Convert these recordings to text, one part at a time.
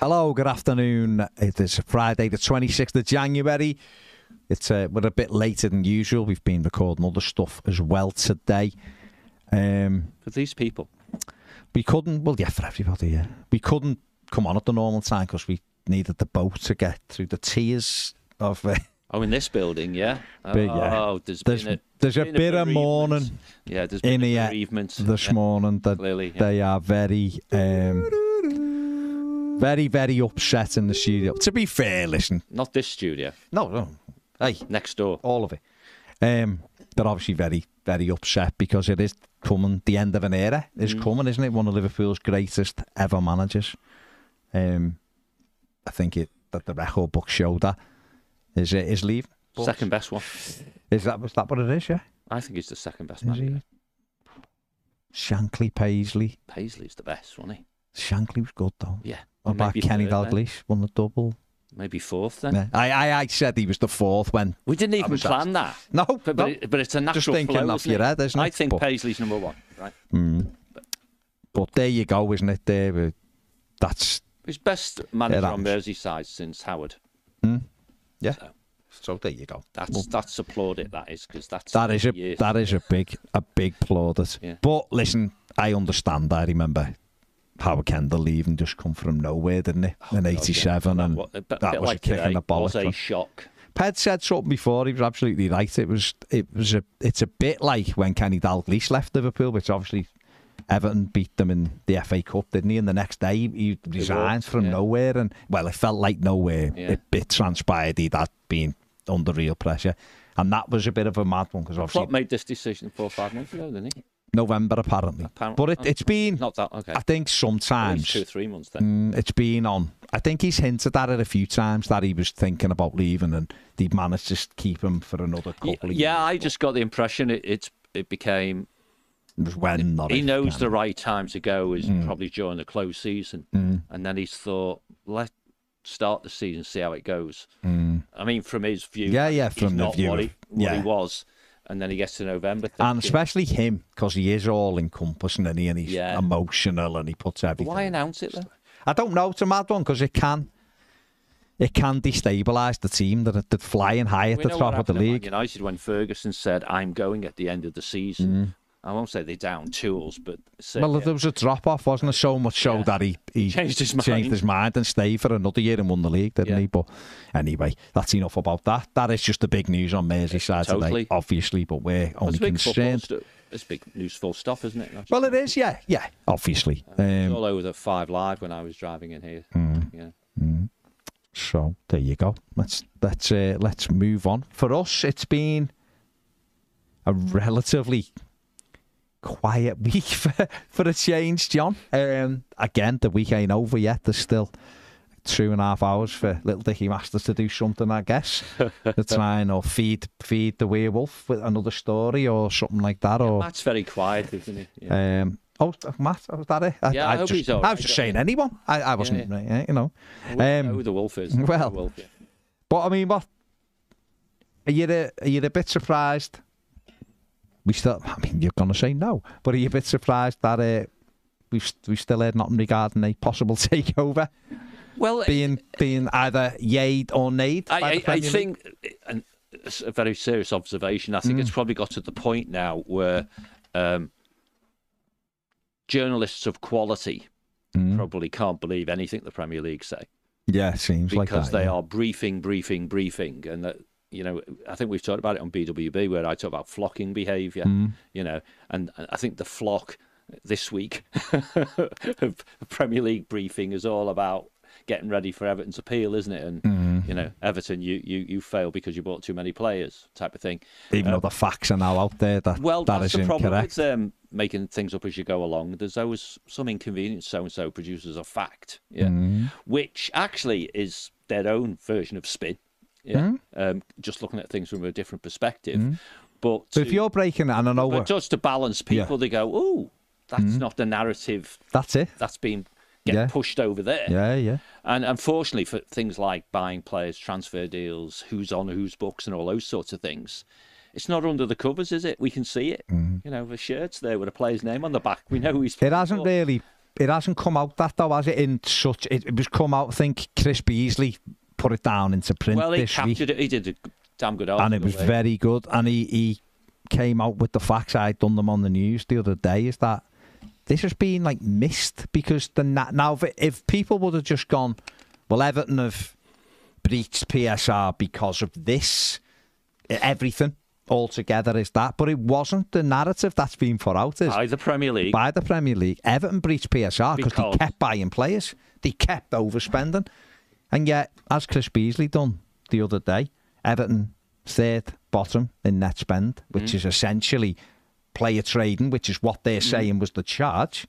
Hello, good afternoon. It is Friday, the 26th of January. It's uh, we're a bit later than usual. We've been recording other stuff as well today. Um, For these people. we couldn't, well, yeah, for everybody, yeah. We couldn't come on at the normal time because we needed the boat to get through the tears of. Uh, Oh, in this building, yeah. But, yeah. Oh, there's, there's been a, there's a bit of mourning Yeah, there's in been a bereavement this yeah, morning that Clearly, yeah. they are very, um, very, very upset in the studio. To be fair, listen, Not this studio, no, no, hey, next door. all of it. Um, they're obviously very, very upset because it is coming. The end of an era is Mm. coming, isn't it? One of Liverpool's greatest ever managers. Um, I think it that the record book showed that is uh, is leaving. Second best one. Is that was that what it is? Yeah. I think he's the second best Is man. he? Shankly, Paisley. Paisley's the best, wasn't he? Shankly was good though. Yeah. What about Maybe Kenny third then. Dalglish? Won the double. Maybe fourth then. Yeah. I, I I said he was the fourth when. We didn't even was plan that. No, But, no. but, it, but it's a natural Just thinking flow, off isn't your it? head, isn't it? I think But- Paisley's number one, right? Mm. But there you go, isn't it? There, uh, that's He's best manager on Merseyside since Howard. yeah. So So there you go. that's that's applauded. That is because that's That is a years. that is a big a big plaudit. Yeah. But listen, I understand. I remember Howard Kendall leaving just come from nowhere, didn't it? Oh, in God, yeah. '87, and What- that bit was like a kick in the was a shock. Ped said something before. He was absolutely right. It was it was a it's a bit like when Kenny Dalglish left Liverpool, which obviously Everton beat them in the FA Cup, didn't he? And the next day he resigned walked, from yeah. nowhere, and well, it felt like nowhere. Yeah. It, it transpired he'd had been under real pressure, and that was a bit of a mad one because obviously Klopp made this decision four or five months ago, didn't he? November apparently. Apparently. But it, it's been, Not that okay. I think, sometimes two or three months then. Mm, it's been on. I think he's hinted at it a few times that he was thinking about leaving, and they've managed to just keep him for another couple Y- of yeah. I just got the impression it it's it became It when not he knows the right time to go is Mm. probably during the close season, and then he's thought let's start the season, see how it goes. I mean, from his view, Mm. Yeah, yeah, he's from the not view what, he, what yeah. he was, and then he gets to November, and especially him because he is all encompassing and, he, and he's Yeah. emotional and he puts everything. why announce it then? I don't know. It's a mad one because it can. It can destabilise the team that that flying high at We the top of the happened at Man league. United when Ferguson said, "I'm going at the end of the season." Mm. I won't say they down tools, but Mm. Well, there was a drop off, wasn't there? So much so Yeah. that he, he Changed his changed mind. his mind and stayed for another year and won the league, didn't Yeah. he? But anyway, that's enough about that. That is just the big news on Merseyside Totally. today, obviously. But we're only concerned. stuff. It's big news full stop, isn't it? Well, it is, yeah, yeah, obviously. Was Um, all over the five live when I was driving in here. Mm. Yeah. So there you go. Let's let's uh, let's move on. For us, it's been a relatively quiet week for, for a change, John. Um, again, the week ain't over yet. There's still two and a half hours for little Dicky Masters to do something, I guess. to try and or feed feed the werewolf with another story or something like that. Or Matt's very quiet, isn't he? Yeah. um, oh, Matt, was that it? I, Yeah, I hope just, I right, was just saying anyone. I, I wasn't, uh, you know. We know um, who the wolf is. well, wolf, yeah. But I mean, what are you? A, are you a bit surprised? We still. I mean, you're gonna say no, but are you a bit surprised that uh, we've we've still heard nothing regarding a possible takeover well, being being either yayed or nayed? I, I, I think, and it's a very serious observation. I think Mm. it's probably got to the point now where um, journalists of quality Mm. probably can't believe anything the Premier League say Yeah, seems like because that. they yeah. are briefing, briefing, briefing, and that you know, I think we've talked about it on BWB where I talk about flocking behaviour. Mm. You know, and I think the flock this week of Premier League briefing is all about getting ready for Everton's appeal, isn't it? And Mm. you know, Everton, you you you failed because you bought too many players, type of thing. Even though the facts are now out there that Well, that that's is the problem incorrect. with um, making things up as you go along. There's always some inconvenience so and so produces a fact, yeah, Mm-hmm. which actually is their own version of spin. Yeah, Mm-hmm. um, just looking at things from a different perspective. But, So if you're breaking it, and I know but just to balance Yeah. people, they go, "Oh, that's not the narrative that's it. that's been getting Yeah. pushed over there." Yeah, yeah. And unfortunately, for things like buying players, transfer deals, who's on whose books, and all those sorts of things, it's not under the covers, is it? We can see it. You know, the shirts there with a player's name on the back. We know he's. It hasn't really. It hasn't come out that though, has it? In such, it, it was come out. I think Chris Beesley put it down into print Well, he this week, captured it. He did a damn good and it was there. very good. And he he came out with the facts. I'd done them on the news the other day. Is that this has been like missed because the na- now if, if people would have just gone, well, Everton have breached PSR because of this, everything altogether is that, but it wasn't the narrative that's been put out. Is by the Premier League. by the Premier League. Everton breached PSR because they kept buying players. They kept overspending. And yet, as Chris Beesley done the other day, Everton third bottom in net spend, which Mm. is essentially player trading, which is what they're saying was the charge,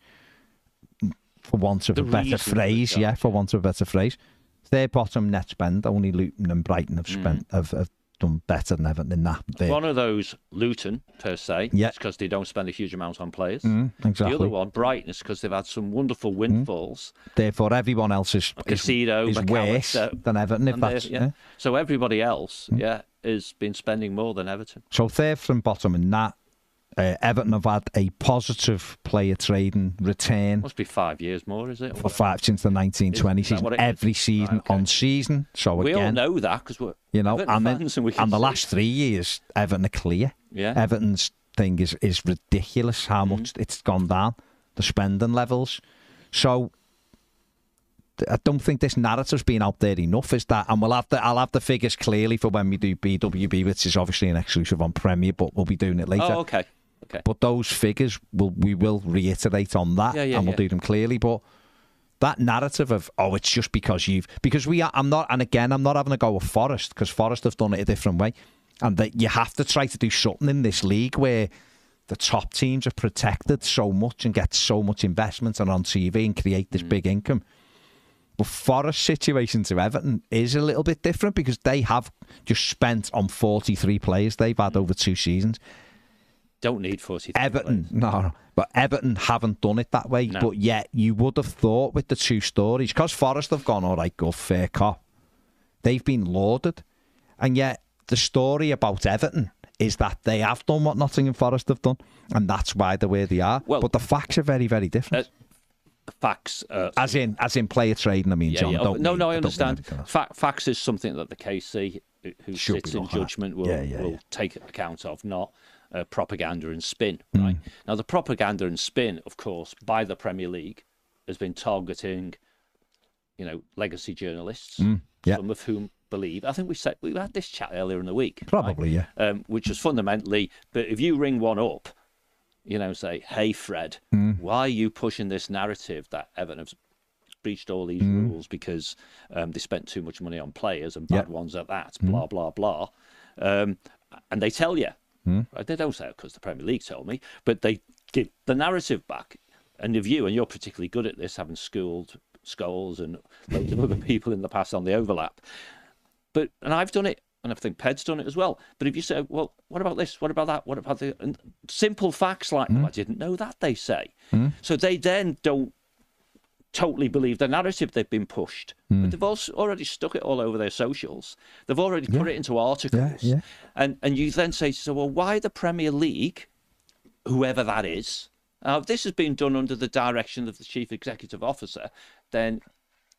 for want of The a better reason for the phrase. yeah, for want of a better phrase. Third bottom net spend, only Luton and Brighton have spent have, have done better than Everton in that. Mm. One of those, Luton per se, Yeah. because they don't spend a huge amount on players. Mm, exactly. The other one, Brighton, is because they've had some wonderful windfalls. Therefore, everyone else is, is, Casido, is worse McAllister, than Everton. If that's yeah. yeah. So everybody else, yeah, has been spending more than Everton. So third from bottom in that. Uh, Everton have had a positive player trading return Must be five years more, is it? for five since the 1920 Is season. it is? Every season Right, okay. on season. So we all again, know that because we're you know, Everton and, then, and and the last three years, Everton are clear. Yeah. Everton's thing is is ridiculous how Mm-hmm. much it's gone down, the spending levels. So I don't think this narrative's been out there enough. Is that, and we'll have the I'll have the figures clearly for when we do BWB, which is obviously an exclusive on Premier, but we'll be doing it later. Oh, okay. Okay. But those figures will we will reiterate on that, Yeah, yeah, and we'll do them clearly. But that narrative of oh, it's just because you've because we are, I'm not, and again, I'm not having a go with Forest because Forest have done it a different way, and that you have to try to do something in this league where the top teams are protected so much and get so much investment and on TV and create Mm. this big income. But Forest situation to Everton is a little bit different because they have just spent on 43 players they've had over two seasons. Don't need 40. Everton, no, no, but Everton haven't done it that way. No. But yet, you would have thought with the two stories, because Forest have gone, all right, go fair cop. They've been lauded. And yet, the story about Everton is that they have done what Nottingham Forest have done. And that's why they're where they are. Well- but the facts are very, very different. Uh, facts. Uh, as in, as in player trading, I mean, yeah, John. yeah. don't no, mean- no, I understand. facts is something that the KC, who- Should sits in judgment, will, Yeah, will take account of, not uh, propaganda and spin. Mm. Right now, the propaganda and spin, of course, by the Premier League, has been targeting, you know, legacy journalists, Mm, yeah. some of whom believe. I think we said we had this chat earlier in the week. right? Probably, yeah. um, which is fundamentally, but if you ring one up, you know, say, "Hey, Fred, Mm. why are you pushing this narrative that Everton have breached all these Mm. rules because um, they spent too much money on players and bad Yep. ones at that, Mm. blah blah blah," um, and they tell you, Mm. They don't say it because the Premier League told me, but they give the narrative back. And if you, and you're particularly good at this, having schooled Scholes and loads of other people in the past on the overlap, but and I've done it, and I think Ped's done it as well. But if you say, well, what about this? What about that? What about the and simple facts like, Hmm. "Oh, I didn't know that they say. So they then don't totally believe the narrative they've been pushed. Hmm. But they've also already stuck it all over their socials. They've already put it into articles. yeah. And and you then say, so well, why the Premier League, whoever that is? Now, if this has been done under the direction of the chief executive officer, then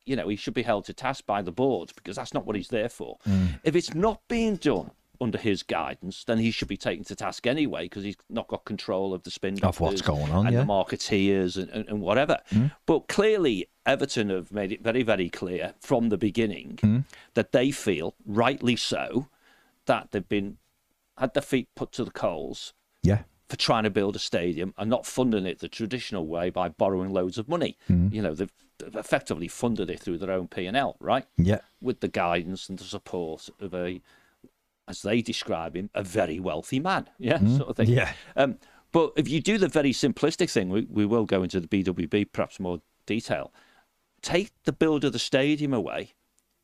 you know he should be held to task by the board because that's not what he's there for. If it's not being done under his guidance, then he should be taken to task anyway because he's not got control of the spin Of what's going on, and yeah. the marketeers and, and, and whatever. Hmm. But clearly, Everton have made it very, very clear from the beginning hmm. that they feel, rightly so, that they've been had their feet put to the coals Yeah. for trying to build a stadium and not funding it the traditional way by borrowing loads of money. Hmm. You know, they've, they've effectively funded it through their own P and L, right? Yeah. With the guidance and the support of a, as they describe him, a very wealthy man. Yeah, sort of thing. Yeah. Um, But if you do the very simplistic thing, we, we will go into the BWB perhaps more detail. Take the build of the stadium away,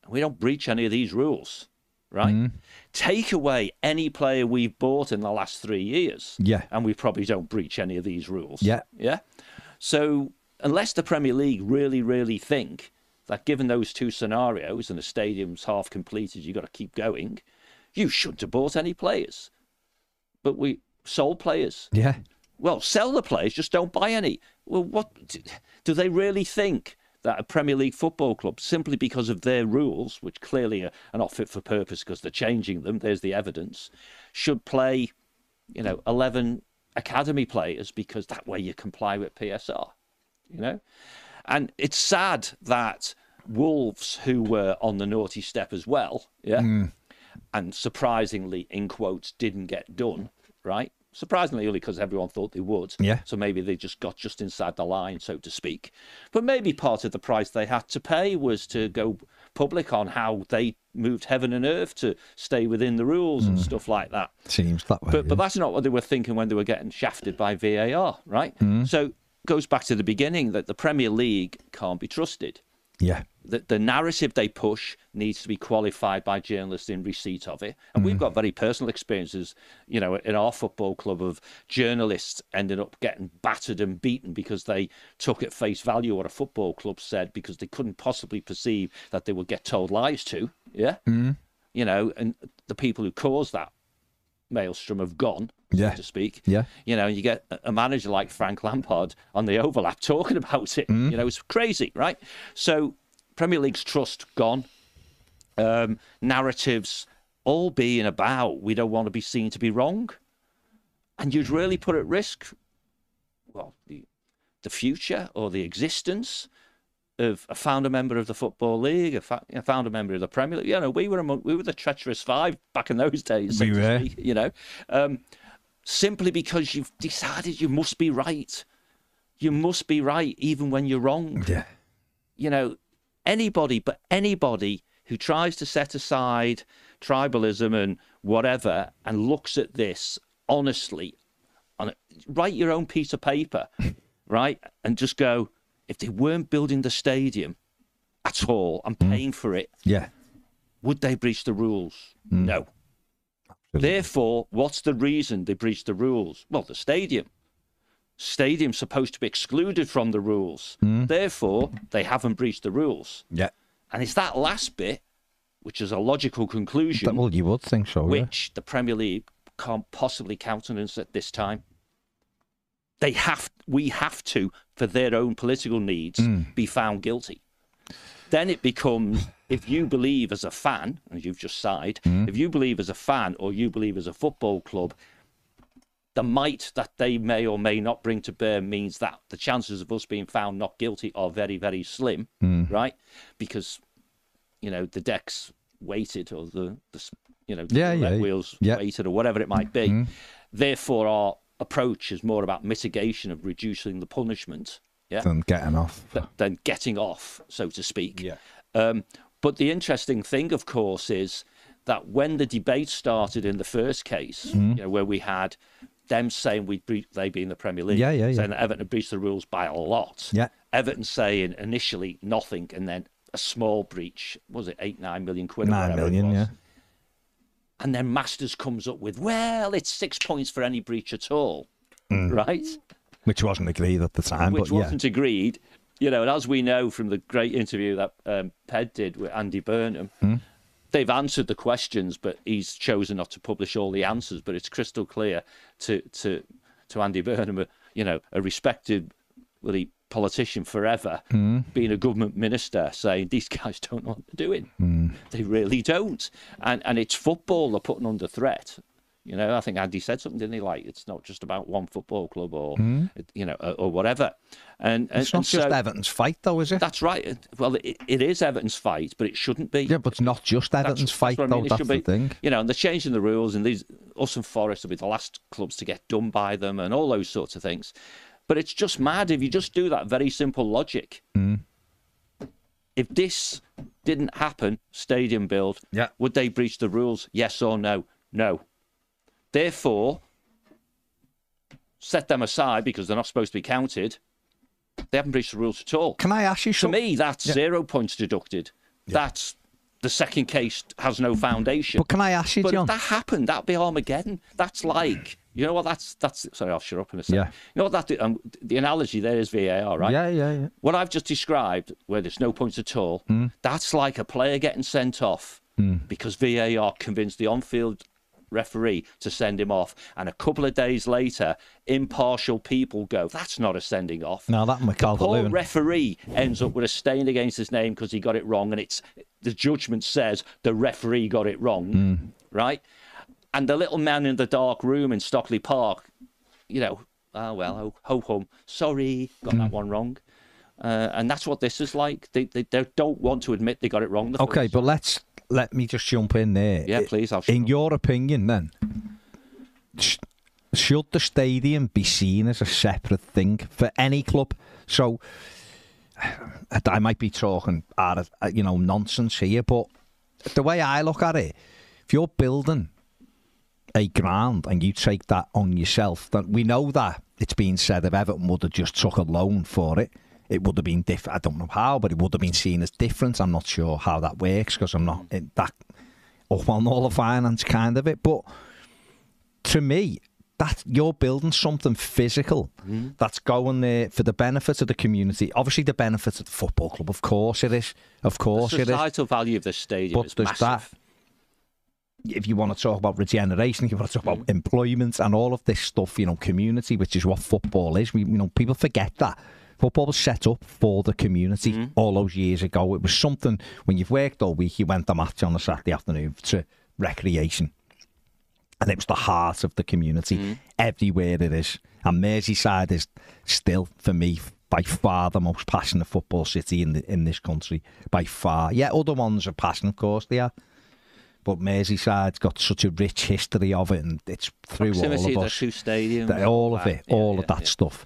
and we don't breach any of these rules, right? Mm. Take away any player we've bought in the last three years, Yeah. and we probably don't breach any of these rules. Yeah. Yeah. So unless the Premier League really, really think that given those two scenarios and the stadium's half completed, you've got to keep going, you shouldn't have bought any players. But we sold players. Yeah. Well, sell the players, just don't buy any. Well, what do they really think that a Premier League football club, simply because of their rules, which clearly are, not fit for purpose because they're changing them, there's the evidence, should play, you know, 11 academy players because that way you comply with PSR, you know? And it's sad that Wolves, who were on the naughty step as well, yeah, hmm. And surprisingly, in quotes, didn't get done, right? Surprisingly, only because everyone thought they would. Yeah. So maybe they just got just inside the line, so to speak. But maybe part of the price they had to pay was to go public on how they moved heaven and earth to stay within the rules and hmm. stuff like that. Seems that way. But but that's not what they were thinking when they were getting shafted by VAR, right? Hmm. So goes back to the beginning that the Premier League can't be trusted. Yeah. The, the narrative they push needs to be qualified by journalists in receipt of it. And we've mm. got very personal experiences, you know, in our football club of journalists ending up getting battered and beaten because they took at face value what a football club said because they couldn't possibly perceive that they would get told lies to. Yeah. Mm. You know, and the people who caused that maelstrom have gone, Yeah. so to speak. Yeah. You know, you get a- manager like Frank Lampard on the overlap talking about it. You know, it's crazy, right? So, Premier League's trust gone. Um, narratives all being about we don't want to be seen to be wrong, and you'd really put at risk, well, the the future or the existence of a founder member of the football league, a, fa- a founder member of the Premier League. You know, we were among, we were the treacherous five back in those days. so We were. speak, you know, um, simply because you've decided you must be right. You must be right even when you're wrong. Yeah. You know, anybody but anybody who tries to set aside tribalism and whatever and looks at this honestly on a, write your own piece of paper, right? And just go, if they weren't building the stadium at all and hmm. paying for it, Yeah. would they breach the rules? Hmm. No. Therefore, what's the reason they breached the rules? Well, the stadium. Stadium's supposed to be excluded from the rules. Hmm. Therefore, they haven't breached the rules. Yeah. And it's that last bit, which is a logical conclusion, That, well, you would think so. yeah. which the Premier League can't possibly countenance at this time. They have, we have to, for their own political needs, hmm. be found guilty. Then it becomes, if you believe as a fan, as you've just sighed, hmm. if you believe as a fan or you believe as a football club, the might that they may or may not bring to bear means that the chances of us being found not guilty are very, very slim, hmm. right? Because you know the decks weighted or the, the you know the Yeah, yeah, wheels yeah. weighted or whatever it might be. Hmm. Therefore, our approach is more about mitigation of reducing the punishment, yeah, Than getting off. than getting off, so to speak. Yeah. Um, but the interesting thing, of course, is that when the debate started in the first case, Mm-hmm. you know, where we had them saying we'd bre- they be in the Premier League, Yeah, yeah, yeah. saying that Everton had breached the rules by a lot. Yeah. Everton saying initially nothing, and then a small breach. Was it eight, nine million quid? or Nine was. yeah. And then Masters comes up with, well, it's six points for any breach at all, Mm. right? Which wasn't agreed at the time, which but yeah. wasn't agreed. You know, and as we know from the great interview that um, Ped did with Andy Burnham, Hmm? they've answered the questions, but he's chosen not to publish all the answers. But it's crystal clear to to to Andy Burnham, a, you know, a respected, really politician forever, Hmm? being a government minister, saying these guys don't know what they're doing. Hmm. They really don't, and and it's football they're putting under threat. You know, I think Andy said something, didn't he? Like it's not just about one football club or you know or, or whatever. And, and? It's not and just so- Everton's fight, though, is it? That's right. Well, it, it is Everton's fight, but it shouldn't be. Yeah, but it's not just That's- Everton's that's fight, what I though. mean. That's the be- thing. You know, and they're changing the rules, and these us and Forest will be the last clubs to get done by them, and all those sorts of things. But it's just mad if you just do that very simple logic. Mm. If this didn't happen, stadium build, Yeah. would they breach the rules? Yes or no? No. Therefore, set them aside because they're not supposed to be counted, they haven't breached the rules at all. Can I ask you To something? me, that's zero points deducted. That's the second case has no foundation. But can I ask you, But John? if that happened, that'd be Armageddon. That's like, you know what? That's that's. Sorry, I'll shut up in a second. Yeah. You know what that? Um, the analogy there is VAR, right? Yeah, yeah, yeah. What I've just described, where there's no points at all, Hmm. that's like a player getting sent off because VAR convinced the on-field referee to send him off, and a couple of days later, impartial people go, "That's not a sending off." No, that the poor referee ends up with a stain against his name because he got it wrong, and it's the judgment says the referee got it wrong, Hmm. right? And the little man in the dark room in Stockley Park, you know, ah well, ho ho hum, sorry, got Hmm. that one wrong. Uh, and that's what this is like. They, they they don't want to admit they got it wrong. Okay, first but let's let me just jump in there. Yeah, please, I'll In your opinion, then, sh- should the stadium be seen as a separate thing for any club? So, I might be talking out of uh, you know nonsense here, but the way I look at it, if you're building a ground and you take that on yourself, then we know that it's been said if Everton would have just took a loan for it, it would have been different. I don't know how, but it would have been seen as different. I'm not sure how that works because I'm not in that up on all the finance kind of it. But to me, that you're building something physical that's going there for the benefit of the community. Obviously, the benefit of the football club, of course it is. Of course the it is. societal value of the stadium But is there's massive. if you want to talk about regeneration, if you want to talk Mm. about employment and all of this stuff, you know, community, which is what football is. We, you know, people forget that football was set up for the community Mm. all those years ago. It was something when you've worked all week, you went to match on a Saturday afternoon to recreation, and it was the heart of the community Mm. everywhere it is. And Merseyside is still, for me, by far the most passionate football city in the, in this country. By far, yeah, other ones are passionate, of course they are. But Merseyside's got such a rich history of it, and it's through Proximity all of the us. stadiums. that- all of it, all yeah, of that yeah. stuff.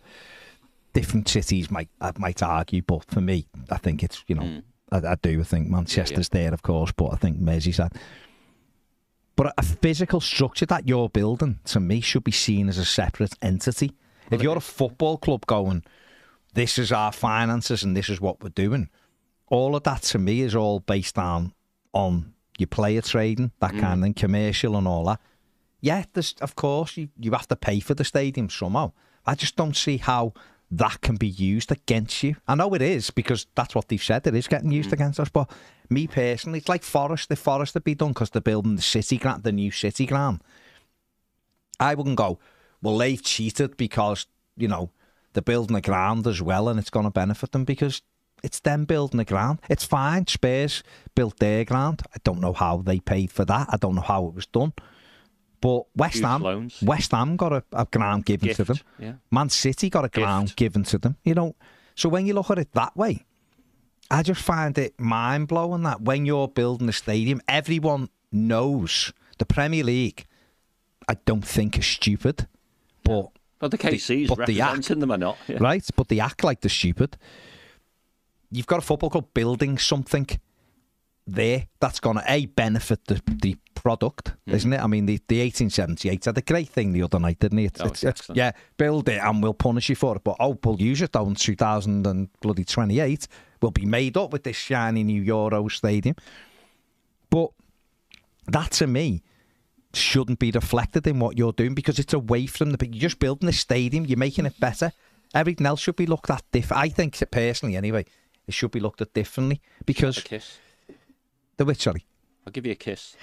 Different cities might I might argue, but for me, I think it's you know Mm. I, I do think Manchester's there, of course, but I think Merseyside. But a physical structure that you're building to me should be seen as a separate entity. If you're a football club going, this is our finances and this is what we're doing, all of that to me is all based on on your player trading, that kind of thing, commercial and all that. Yeah, there's of course you, you have to pay for the stadium somehow. I just don't see how that can be used against you. I know it is because that's what they've said. It is getting used hmm. against us. But me personally, it's like Forest. If Forest had been done because they're building the city ground, the new city ground, I wouldn't go. Well, they've cheated because you know they're building a ground as well, and it's going to benefit them because it's them building the ground. It's fine. Spurs built their ground. I don't know how they paid for that. I don't know how it was done. But West Huge Ham, loans. West Ham got a, a ground given to them. yeah. Man City got a ground Gift. given to them. You know, so when you look at it that way, I just find it mind blowing that when you're building a stadium, everyone knows the Premier League. I don't think is stupid, but But the KC's but the act- them or not. Yeah. right? But they act like they're stupid. You've got a football club building something there that's going to a benefit the the product, Hmm. isn't it? I mean, the, the 1878 had a great thing the other night, didn't he? It's, Oh, it's, it's it's, yeah, build it and we'll punish you for it. But oh, we'll use it in 2000 and bloody 28. We'll be made up with this shiny new Euro stadium. But that to me shouldn't be reflected in what you're doing because it's away from the. You're just building a stadium. You're making it better. Everything else should be looked at different. I think personally, anyway, it should be looked at differently A because kiss. the which sorry. I'll give you a kiss.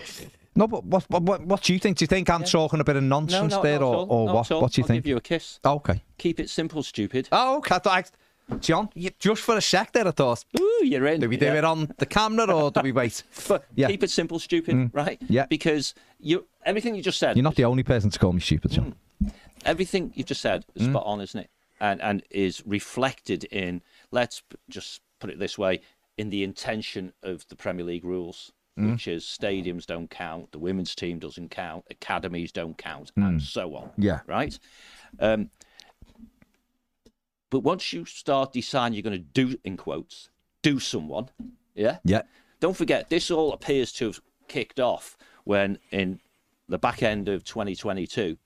No, but what, what, what, what do you think? Do you think I'm talking a bit of nonsense no, there, or, or what? What do you I'll think? give you a kiss. Oh, okay. Keep it simple, stupid. Oh, okay. I thought I, John, you, just for a sec there, I thought, Ooh, you're in. do we do Yeah. it on the camera or do we wait? But Yeah. Mm. keep it simple, stupid, right? Yeah. Because you everything you just said. You're not the only person to call me stupid, John. everything you've just said Mm. spot on, isn't it? And and is reflected in let's just put it this way in the intention of the Premier League rules, Mm. which is stadiums don't count, the women's team doesn't count, academies don't count, Mm. and so on. Yeah. Right. Um, but once you start deciding you're going to do in quotes do someone, yeah. Yeah. Don't forget, this all appears to have kicked off when, in the back end of 2022,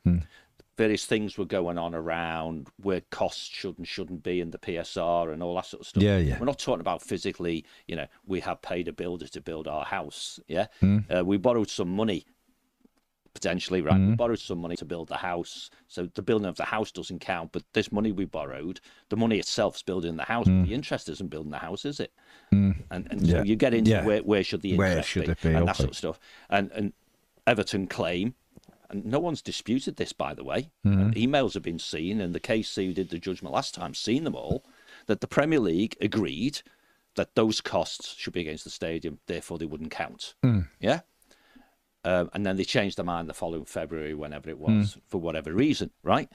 various things were going on around where costs should and shouldn't be in the PSR and all that sort of stuff. Yeah, yeah. We're not talking about physically, you know, we have paid a builder to build our house. Yeah. Hmm. Uh, we borrowed some money, potentially, right? Hmm. We borrowed some money to build the house. So the building of the house doesn't count, but this money we borrowed, the money itself's building the house, but the interest isn't building the house, is it? And, and Hmm. Yeah. so you get into Yeah. where, where should the Where interest should be, be? and that sort of stuff. And, and Everton claim and no one's disputed this, by the way. Mm-hmm. Emails have been seen, and the KC who did the judgment last time seen them all. That the Premier League agreed that those costs should be against the stadium, therefore they wouldn't count. Mm. Yeah. Um, and then they changed their mind the following February, whenever it Mm. was, for whatever reason, right?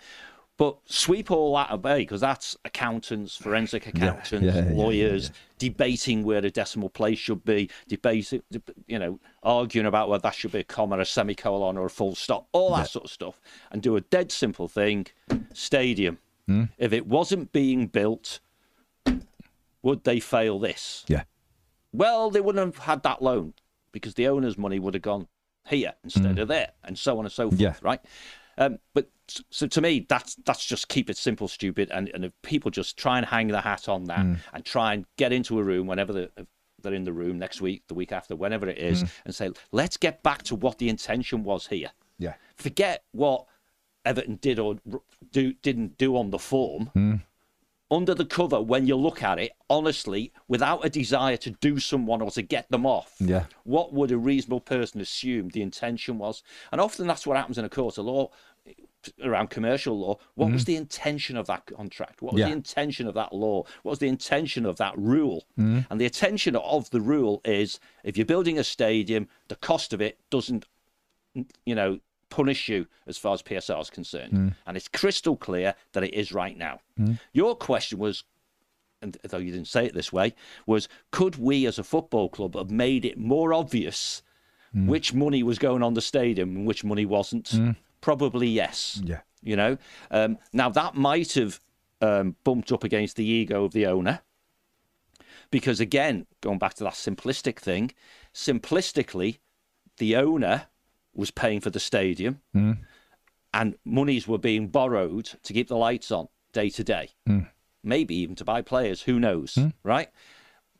But sweep all that away because that's accountants, forensic accountants, yeah, yeah, yeah, lawyers debating where a decimal place should be, debating, you know, arguing about whether that should be a comma, a semicolon, or a full stop, all that sort of stuff, and do a dead simple thing: stadium. Hmm. If it wasn't being built, would they fail this? Yeah. Well, they wouldn't have had that loan because the owner's money would have gone here instead of there, and so on and so forth, Yeah. right? Um, but so to me, that's that's just keep it simple, stupid, and, and if people just try and hang their hat on that mm. and try and get into a room whenever they're, uh, they're in the room next week, the week after, whenever it is, mm. and say, let's get back to what the intention was here. Yeah. Forget what Everton did or do didn't do on the form. Mm. Under the cover, when you look at it, honestly, without a desire to do someone or to get them off, Yeah. what would a reasonable person assume the intention was? And often that's what happens in a court of law around commercial law. What was mm-hmm. the intention of that contract? What was Yeah. the intention of that law? What was the intention of that rule? Mm-hmm. And the intention of the rule is if you're building a stadium, the cost of it doesn't you know, punish you as far as PSR is concerned. Mm-hmm. And it's crystal clear that it is right now. Your question was, and though you didn't say it this way, was could we as a football club have made it more obvious which money was going on the stadium and which money wasn't? Probably yes. Yeah. You know, um, now that might have um, bumped up against the ego of the owner. Because again, going back to that simplistic thing, simplistically, the owner was paying for the stadium and monies were being borrowed to keep the lights on day to day, maybe even to buy players, who knows, right?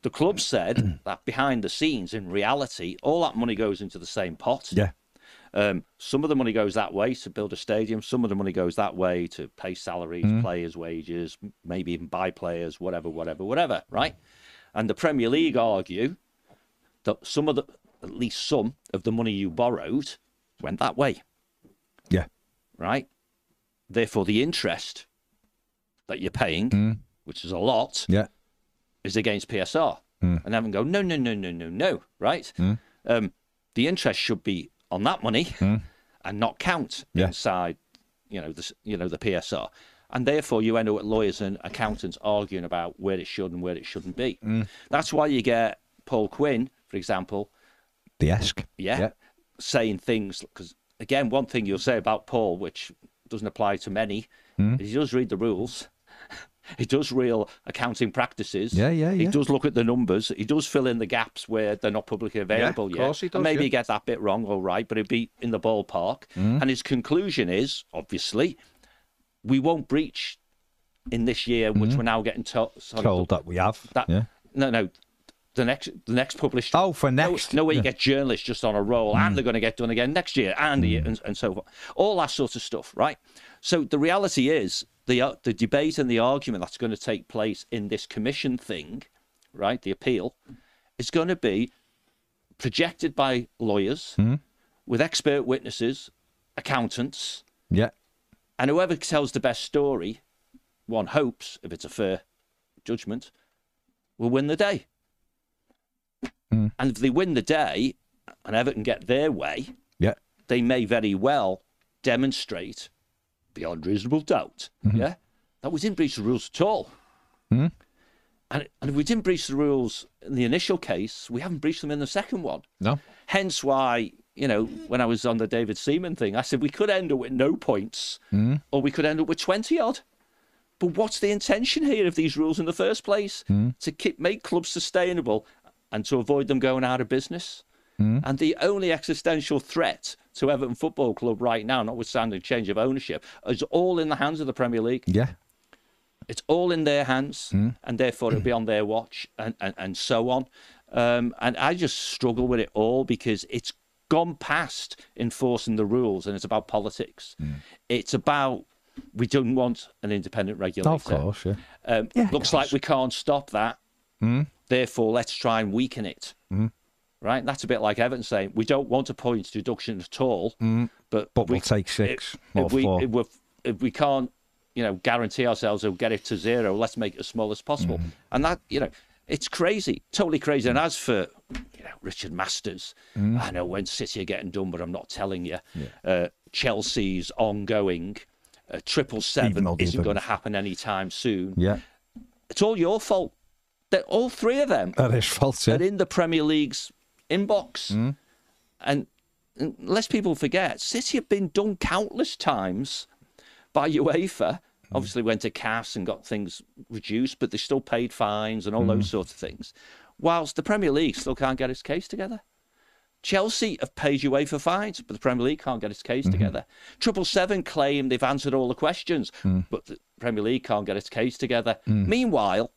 The club said that behind the scenes, in reality, all that money goes into the same pot. Yeah. Um, some of the money goes that way to build a stadium. Some of the money goes that way to pay salaries, players' wages, maybe even buy players, whatever, whatever, whatever, right? And the Premier League argue that some of the, at least some of the money you borrowed went that way, Yeah. right? Therefore, the interest that you're paying, which is a lot, Yeah. is against PSR. And have them go, no, no, no, no, no, no, right? Um, the interest should be on that money and not count Yeah. inside, you know, the you know the PSR. And therefore, you end up with lawyers and accountants arguing about where it should and where it shouldn't be. That's why you get Paul Quirk, for example, The Esk. yeah, Yeah. saying things because again, one thing you'll say about Paul, which doesn't apply to many, Hmm. is he does read the rules. He does real accounting practices. Yeah, yeah, yeah. He does look at the numbers. He does fill in the gaps where they're not publicly available Yeah, of course he And does, maybe yeah. he gets that bit wrong, all right, but it'd be in the ballpark. Hmm. And his conclusion is obviously we won't breach in this year, which we're now getting to- sort of- Told that we have. that yeah. no no the next the next published Oh, for next. no, no way you Mm. get journalists just on a roll and they're going to get done again next year and, the, and and so forth all that sort of stuff right so the reality is the uh, the debate and the argument that's going to take place in this commission thing right the appeal is going to be projected by lawyers Mm. with expert witnesses accountants Yeah. and whoever tells the best story, one hopes, if it's a fair judgment, will win the day. Mm. And if they win the day and Everton get their way, Yeah. they may very well demonstrate beyond reasonable doubt, Mm-hmm. yeah, that we didn't breach the rules at all. Mm. And, and if we didn't breach the rules in the initial case, we haven't breached them in the second one. No. Hence why, you know, when I was on the David Seaman thing, I said we could end up with no points or we could end up with 20 odd. But what's the intention here of these rules in the first place? To keep make clubs sustainable and to avoid them going out of business. And the only existential threat to Everton Football Club right now, notwithstanding change of ownership, is all in the hands of the Premier League. Yeah. It's all in their hands, and therefore it'll be on their watch, and, and, and so on. Um, and I just struggle with it all because it's gone past enforcing the rules, and it's about politics. It's about we don't want an independent regulator. Of course, yeah. Um, Yeah, looks of like we can't stop that. Therefore, let's try and weaken it. Right? That's a bit like Everton saying we don't want a points deduction at all, but But we, we'll take six if, if we. If, if we can't, you know, guarantee ourselves we'll get it to zero, let's make it as small as possible. Mm. And that, you know, it's crazy, totally crazy. And as for, you know, Richard Masters, Mm. I know when City are getting done, but I'm not telling you. Uh, Chelsea's ongoing. Uh, triple Even seven isn't going to happen anytime soon. yeah. It's all your fault. That all three of them That is false, yeah. are in the Premier League's inbox. Mm. And, and lest people forget, City have been done countless times by UEFA. Mm. Obviously, went to CAS and got things reduced, but they still paid fines and all Mm. those sorts of things. Whilst the Premier League still can't get its case together. Chelsea have paid UEFA fines, but the Premier League can't get its case Mm-hmm. together. Triple Seven claim they've answered all the questions, Mm. but the Premier League can't get its case together. Meanwhile,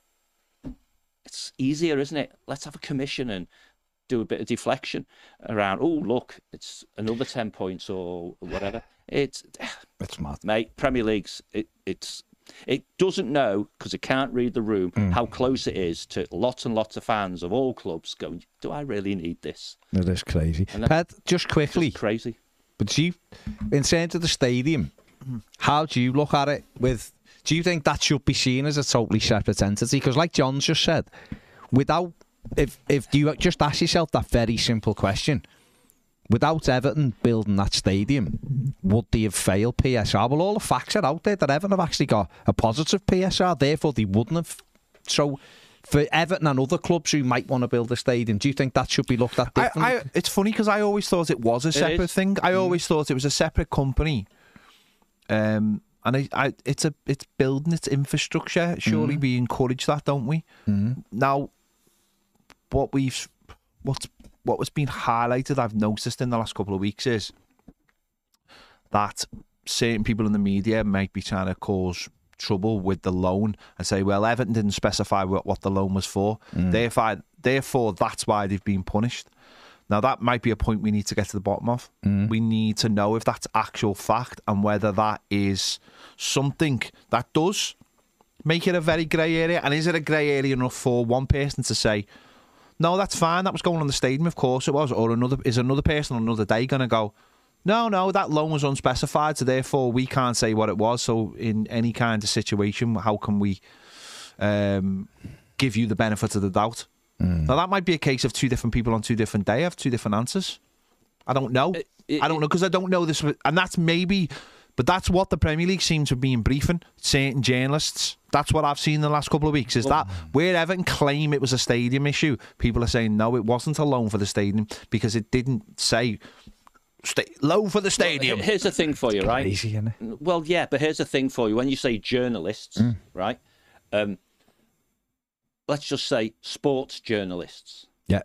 it's easier, isn't it? Let's have a commission and do a bit of deflection around. Oh, look, it's another ten points or whatever. It's It's mad. mate, Premier League's it, it's it doesn't know because it can't read the room mm. how close it is to lots and lots of fans of all clubs going. Do I really need this? It is crazy. That- Ped, just quickly, Crazy. but do you, in terms of the stadium, how do you look at it with, do you think that should be seen as a totally separate entity? Because like John just said, without, if, if you just ask yourself that very simple question, without Everton building that stadium, would they have failed PSR? Well, all the facts are out there that Everton have actually got a positive PSR, therefore they wouldn't have. So, for Everton and other clubs who might want to build a stadium, do you think that should be looked at differently? I, it's funny because I always thought it was a separate thing. I mm. always thought it was a separate company. Um, and I, I, it's a, it's building its infrastructure. Surely mm. we encourage that, don't we? Mm. Now, what we've, what's, what was being highlighted, I've noticed in the last couple of weeks is that certain people in the media might be trying to cause trouble with the loan and say, well, Everton didn't specify what, what the loan was for. Mm. Therefore, therefore, that's why they've been punished. Now, that might be a point we need to get to the bottom of. Mm. We need to know if that's actual fact and whether that is something that does make it a very grey area. And is it a grey area enough for one person to say, no, that's fine. That was going on the stadium, of course it was. Or another is another person on another day going to go, no, no, that loan was unspecified, so therefore we can't say what it was. So in any kind of situation, how can we um, give you the benefit of the doubt? Now that might be a case of two different people on two different day have two different answers. I don't know. it- I don't know because I don't know this, and that's maybe. But that's what the Premier League seems to be in briefing certain journalists. That's what I've seen in the last couple of weeks. Is that where Everton claim it was a stadium issue? People are saying no, it wasn't a loan for the stadium because it didn't say sta- loan for the stadium. Here's the thing for you, right? Crazy, innit? Well, yeah, but here's the thing for you. When you say journalists, right? Um, let's just say sports journalists. Yeah.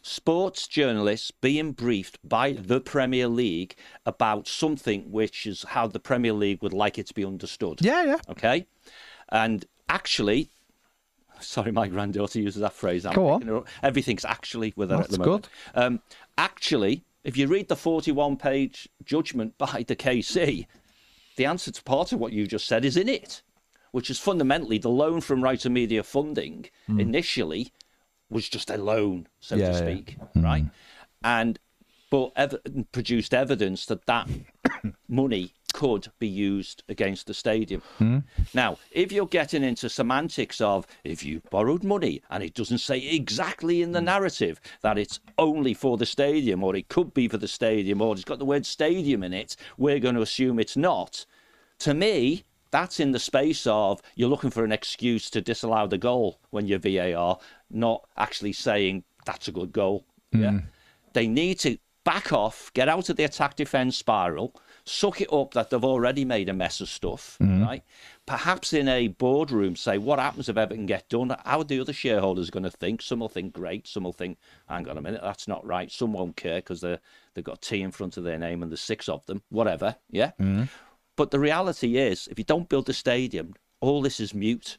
Sports journalists being briefed by the Premier League about something which is how the Premier League would like it to be understood. yeah, yeah. Okay. And actually, sorry, my granddaughter uses that phrase. I'm Go on. up. Everything's actually with her at That's the moment. Um, actually, if you read the 41 page judgment by the KC, the answer to part of what you just said is in it, which is fundamentally the loan from Rights and Media Funding initially was just a loan, so Yeah, to yeah. speak, mm. right? And but ev- produced evidence that that money could be used against the stadium. Hmm? Now, if you're getting into semantics of if you borrowed money and it doesn't say exactly in the hmm. narrative that it's only for the stadium or it could be for the stadium or it's got the word stadium in it, we're going to assume it's not. To me, that's in the space of you're looking for an excuse to disallow the goal when you're VAR, not actually saying that's a good goal. Mm. Yeah. They need to back off, get out of the attack defence spiral, suck it up that they've already made a mess of stuff, mm. right? Perhaps in a boardroom say, what happens if Everton get done? How are the other shareholders going to think? Some will think great, some will think, hang on a minute, that's not right. Some won't care because they've got T in front of their name and there's six of them, whatever, yeah? Mm. But the reality is, if you don't build a stadium, all this is mute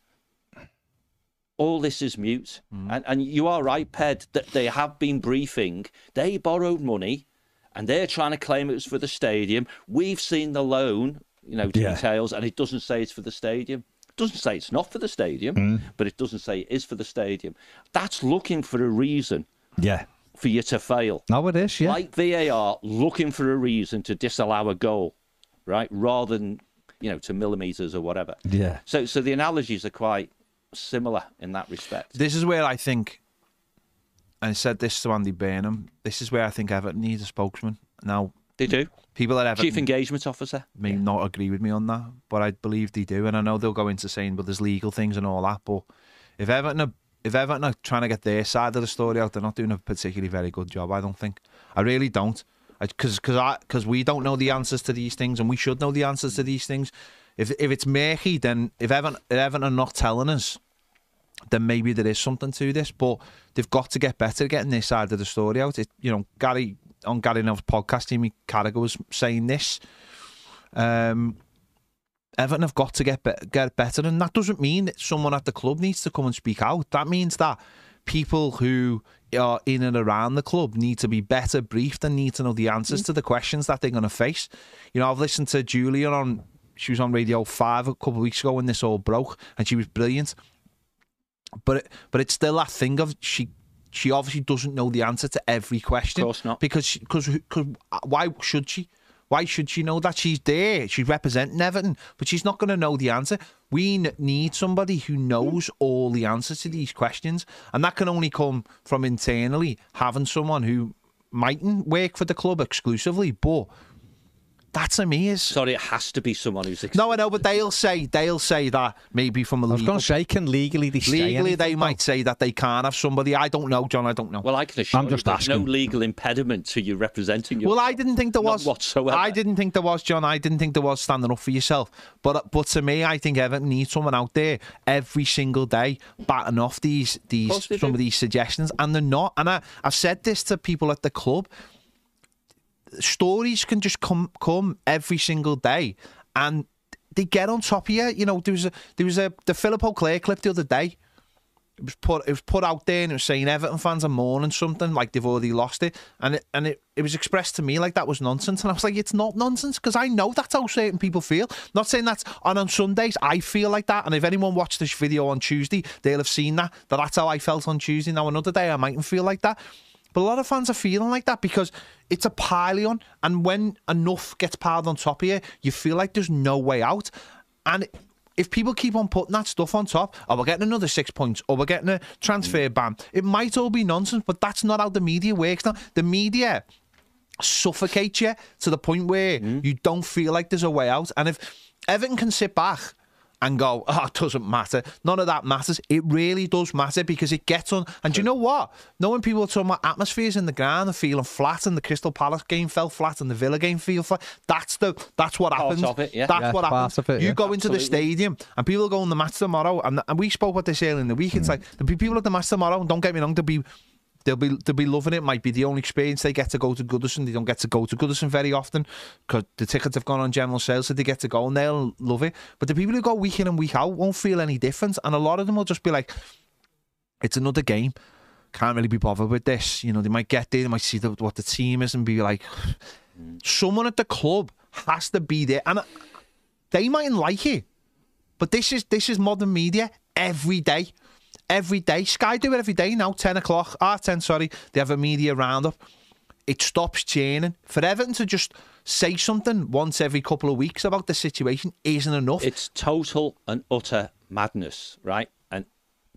all this is mute. Mm-hmm. And and you are right, Ped, that they have been briefing. They borrowed money and they're trying to claim it was for the stadium. We've seen the loan, you know, Yeah. details, and it doesn't say it's for the stadium. It doesn't say it's not for the stadium, mm. but it doesn't say it is for the stadium. That's looking for a reason Yeah. for you to fail. No, it is. Yeah. Like VAR, looking for a reason to disallow a goal, right? Rather than, you know, to millimetres or whatever. yeah. So, so the analogies are quite similar in that respect. This is where I think, and I said this to Andy Burnham. This is where I think Everton needs a spokesman. Now, They do. people at Everton Chief engagement officer. may not agree with me on that, but I believe they do. And I know they'll go into saying, "But there's legal things and all that." But if Everton are, if Everton are trying to get their side of the story out, they're not doing a particularly very good job. I don't think. I really don't. Because because I because we don't know the answers to these things, and we should know the answers to these things. If if it's murky, then if Everton if Everton are not telling us, then maybe there is something to this. But they've got to get better at getting this side of the story out. It, you know, Gary on Gary Neville's podcast, Jamie Carragher was saying this. Um, Everton have got to get be- get better, and that doesn't mean that someone at the club needs to come and speak out. That means that people who are in and around the club need to be better briefed and need to know the answers mm. to the questions that they're going to face. You know, I've listened to Julian on. She was on Radio Five a couple of weeks ago when this all broke, and she was brilliant. But but it's still that thing of she she obviously doesn't know the answer to every question. Of course not. Because because because why should she? Why should she know that she's there? She's representing Everton, but she's not going to know the answer. We need somebody who knows all the answers to these questions, and that can only come from internally having someone who mightn't work for the club exclusively, but that's to me is Sorry, it has to be someone who's. Ex- no, I know, but they'll say they'll say that maybe from a I was legal going to say, can legally they legally anything, they though? might say that they can't have somebody. I don't know, John. I don't know. Well, I can assure I'm you just there's no legal impediment to you representing your. Well, I didn't think there Not was whatsoever. I didn't think there was, John. I didn't think there was standing up for yourself. But uh, but to me, I think Everton needs someone out there every single day batting off these these course they some do. of these suggestions, and they're not. And I I've said this to people at the club. Stories can just come come every single day, and they get on top of you. You know, there was a there was a the Philip O'Clair clip the other day. It was put it was put out there and it was saying Everton fans are mourning something like they've already lost it. And it and it, it was expressed to me like that was nonsense. And I was like it's not nonsense because I know that's how certain people feel. Not saying that on on Sundays I feel like that. And if anyone watched this video on Tuesday they'll have seen that that that's how I felt on Tuesday. Now another day I mightn't feel like that but a lot of fans are feeling like that because it's a pile-on and when enough gets piled on top of you you feel like there's no way out and if people keep on putting that stuff on top, oh, we're getting another six points, or we're getting a transfer mm. ban, it might all be nonsense, but that's not how the media works now. The media suffocates you to the point where mm. you don't feel like there's a way out. And if Everton can sit back and go, oh, it doesn't matter. None of that matters. It really does matter because it gets on. And do you know what? Knowing people are talking about atmospheres in the ground and feeling flat, and the Crystal Palace game fell flat, and the Villa game feel flat. That's the that's what Part happens. of it, yeah. That's Yeah, what part happens. of it, you yeah. go into the stadium and people go on the match tomorrow, and, and we spoke about this earlier in the week. It's Mm. like the people at the match tomorrow. Don't get me wrong, they'll be. They'll be they'll be loving it. it. Might be the only experience they get to go to Goodison. They don't get to go to Goodison very often because the tickets have gone on general sales, so they get to go and they'll love it. But the people who go week in and week out won't feel any difference, and a lot of them will just be like, "It's another game. Can't really be bothered with this." You know, they might get there, they might see the, what the team is, and be like, "Someone at the club has to be there," and uh, they mightn't like it, but this is this is modern media every day. Every day. Sky do it every day now, 10 o'clock, half 10, sorry. They have a media roundup. It stops churning. For Everton to just say something once every couple of weeks about the situation isn't enough. It's total and utter madness, right? And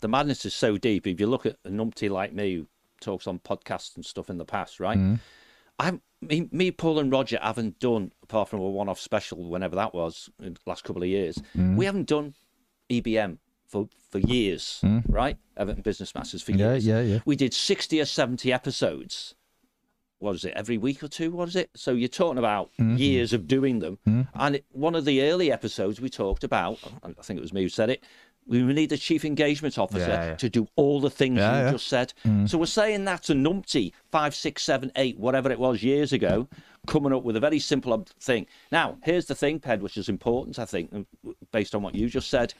the madness is so deep. If you look at a numpty like me who talks on podcasts and stuff in the past, right? Mm. I'm me, me, Paul, and Roger haven't done apart from a one-off special, whenever that was, in the last couple of years. Mm. We haven't done EBM for for years, hmm. right? Everton Business Masters for years. yeah, yeah. yeah. We did sixty or seventy episodes what is it every week or two? What is it? So you're talking about Mm-hmm. years of doing them. Hmm. And it, one of the early episodes we talked about, I think it was me who said it. We need a chief engagement officer Yeah, yeah. to do all the things Yeah, you just said. Hmm. So we're saying that to numpty five, six, seven, eight, whatever it was years ago, coming up with a very simple um, thing. Now, here's the thing, Ped, which is important, I think, um, based on what you just said.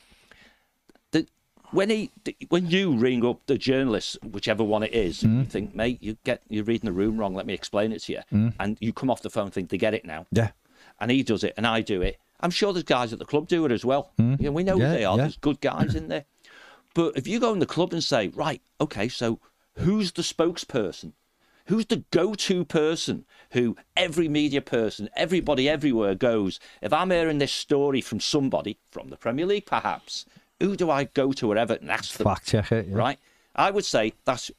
When he, when you ring up the journalist, whichever one it is, Mm. you think, mate, you get you're reading the room wrong. Let me explain it to you, and you come off the phone, and think they get it now, Yeah. and he does it, and I do it. I'm sure there's guys at the club do it as well. You know, we know Yeah, who they are. yeah. There's good guys in there. But if you go in the club and say, right, okay, so who's the spokesperson? Who's the go to person who every media person, everybody everywhere goes? If I'm hearing this story from somebody, from the Premier League perhaps, who do I go to wherever and ask them? Fact check it. Yeah. Right? I would say that's,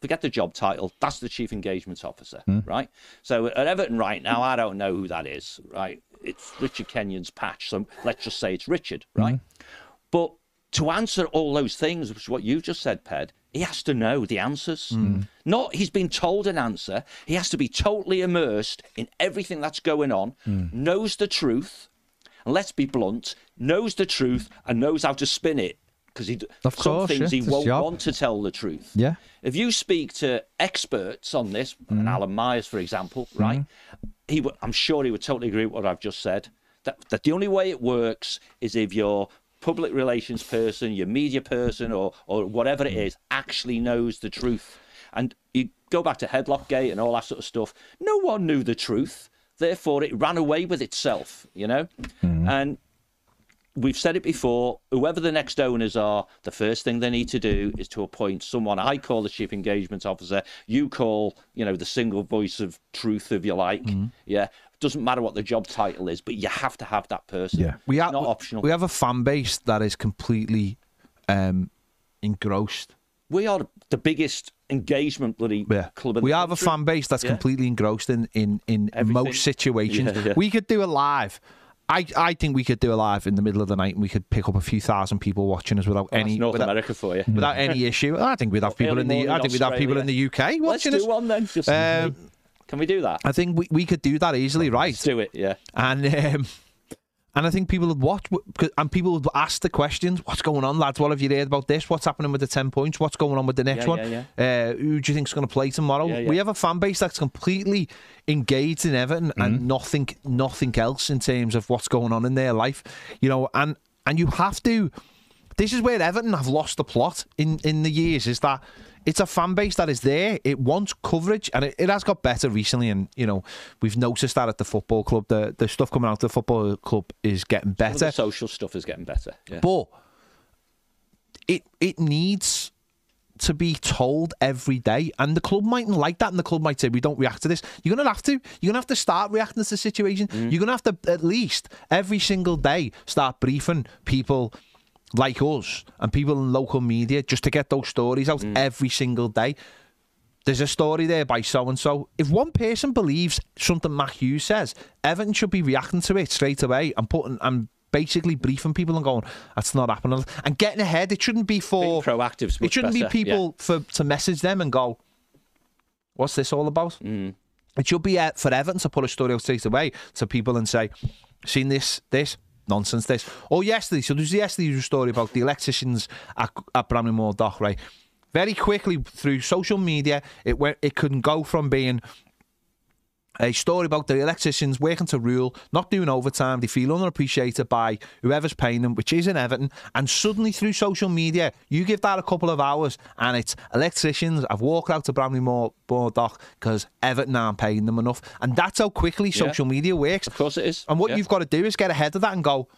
forget the job title, that's the Chief Engagement Officer, Hmm. right? So at Everton right now, I don't know who that is, right? It's Richard Kenyon's patch, so let's just say it's Richard, right? Hmm. But to answer all those things, which is what you just said, Ped, he has to know the answers. Hmm. Not he's been told an answer. He has to be totally immersed in everything that's going on, Hmm. knows the truth, and let's be blunt, knows the truth and knows how to spin it. Because he, Of some course, things yeah, he it's won't want to tell the truth. Yeah. If you speak to experts on this, Mm. and Alan Myers, for example, right? He, would- I'm sure he would totally agree with what I've just said. That, that the only way it works is if your public relations person, your media person, or or whatever Mm. it is, actually knows the truth. And you go back to Headlock Gate and all that sort of stuff. No one knew the truth. Therefore, it ran away with itself. You know, Mm. and we've said it before whoever the next owners are the first thing they need to do is to appoint someone i call the chief engagement officer you call you know the single voice of truth if you like Mm-hmm. yeah doesn't matter what the job title is but you have to have that person Yeah. We have not optional We have a fan base that is completely um, engrossed. We are the biggest engagement bloody Yeah. club in the world. we have country. a fan base that's Yeah. completely engrossed in in, in Everything. most situations. Yeah. We could do a live. I, I think we could do a live in the middle of the night and we could pick up a few thousand people watching us without Well, any north without, america for you without any issue. I think we'd have people Early in the I think we'd have people in the UK watching let's do us. one then just Um, can we do that I think we, we could do that easily, right? let's do it yeah And um, and I think people would watch and people would ask the questions: What's going on, lads? What have you heard about this? What's happening with the ten points? What's going on with the next Yeah, one? yeah, Uh, who do you think's going to play tomorrow? Yeah, yeah. We have a fan base that's completely engaged in Everton Mm-hmm. and nothing, nothing else in terms of what's going on in their life. You know, and and you have to. This is where Everton have lost the plot in in the years. Is that it's a fan base that is there. It wants coverage, and it, it has got better recently. And you know, we've noticed that at the football club, the the stuff coming out of the football club is getting better. the social stuff is getting better yeah But it it needs to be told every day, and the club mightn't like that, and the club might say we don't react to this. You're gonna have to. You're gonna have to start reacting to the situation. Mm. You're gonna have to at least every single day start briefing people like us and people in local media just to get those stories out every single day. There's a story there by so and so. If one person believes something Matt Hughes says, Everton should be reacting to it straight away and putting and basically briefing people and going, "That's not happening," and getting ahead. It shouldn't be for Being proactive's It shouldn't better, be people for to message them and go, "What's this all about?" Mm. It should be uh, for Everton to put a story out straight away to people and say, "Seen this? This." Nonsense. This. Oh, yesterday. So there's yesterday's story about the electricians at, at Bramley-Moore Dock, right? Very quickly through social media, it went. It couldn't go from being a story about the electricians working to rule, not doing overtime. They feel unappreciated by whoever's paying them, which is in Everton. And suddenly, through social media, you give that a couple of hours, and it's electricians. I've walked out to Bramley Moore, Moore Dock because Everton aren't paying them enough, and that's how quickly Yeah. social media works. of course it is And what yeah. you've got to do is get ahead of that and go.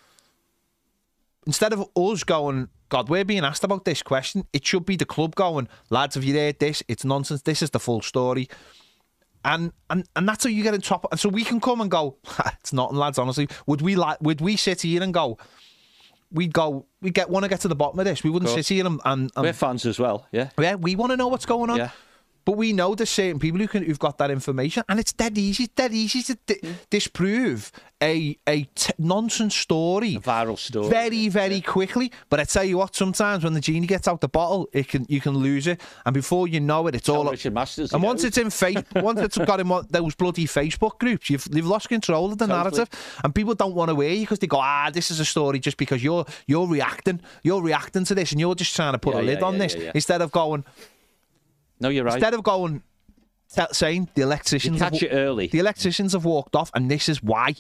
Instead of us going, God, we're being asked about this question. It should be the club going, lads, have you heard this? It's nonsense. This is the full story. And and and that's how you get in top. And so we can come and go. it's nothing, lads. Honestly, would we like? Would we sit here and go? We'd go. We get want to get to the bottom of this. We wouldn't sit here and and, and we're fans as well yeah yeah, we want to know what's going on. yeah But we know there's certain people who can who've got that information, and it's dead easy, dead easy to di- Hmm. disprove a a t- nonsense story. A viral story. Very, very quickly. But I tell you what, sometimes when the genie gets out the bottle, it can you can lose it, and before you know it, it's Tell all. Richard Masters. and once knows. it's in face, once it's got in one, those bloody Facebook groups, you've you've lost control of the Totally. narrative, and people don't want to hear you because they go, ah, this is a story just because you're you're reacting, you're reacting to this, and you're just trying to put Yeah, a lid yeah, on yeah, this yeah, yeah. instead of going, no, you're right. instead of going, tell, saying the electricians You catch have, it early. the electricians have walked off, and this is why.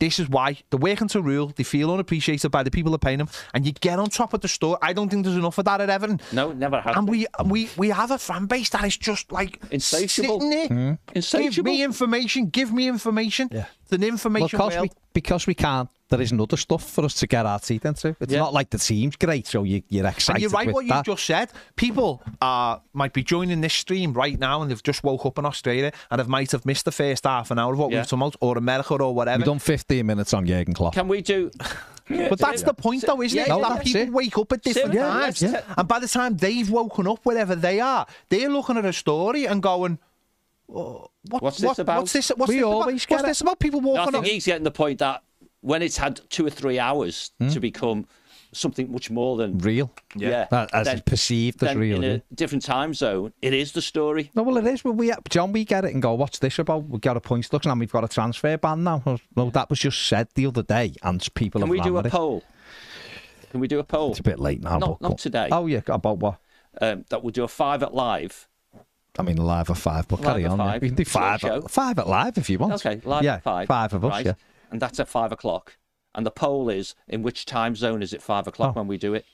This is why they're working to rule. They feel unappreciated by the people that pay them, and you get on top of the story. I don't think there's enough of that at Everton. No, never has. And been. we we we have a fan base that is just like Insatiable. sitting there. Hmm. Give Insatiable. me information. Give me information. Yeah. It's an Well, information because we, because we can't, there isn't other stuff for us to get our teeth into. It's Yeah. not like the team's great, so you, you're excited And you're right with what you just said. People uh, might be joining this stream right now and they've just woke up in Australia and have might have missed the first half an hour of what Yeah. we've come out, or America or whatever. We've done 15 minutes on Jurgen Klopp. Can we do? But that's the point, though, isn't it? Yeah, Is yeah, that that's people it. wake up at different Yeah, times, yeah. and by the time they've woken up, wherever they are, they're looking at a story and going, oh, what, What's this what- about? What's this? What's We this always about? get What's it. this about? People No, I think up. he's getting the point that when it's had two or three hours Hmm? to become something much more than Real. yeah, That, as then- perceived as then real. in yeah. a different time zone, it is the story. No, well, it is. Well, we, John, we get it and go, what's this about? We got a point deduction and we've got a transfer ban now. No, that was just said the other day and people Can have we do a it. poll? Can we do a poll? It's a bit late now. Not- not today. Oh, yeah. About what? Um, that we'll do a five at live. I mean, live at five, but Live carry at on. yeah. We can do five at, five at live if you want. Okay, live yeah, at five. Five of us, right? yeah. And that's at five o'clock. And the poll is in which time zone is it five o'clock Oh. when we do it?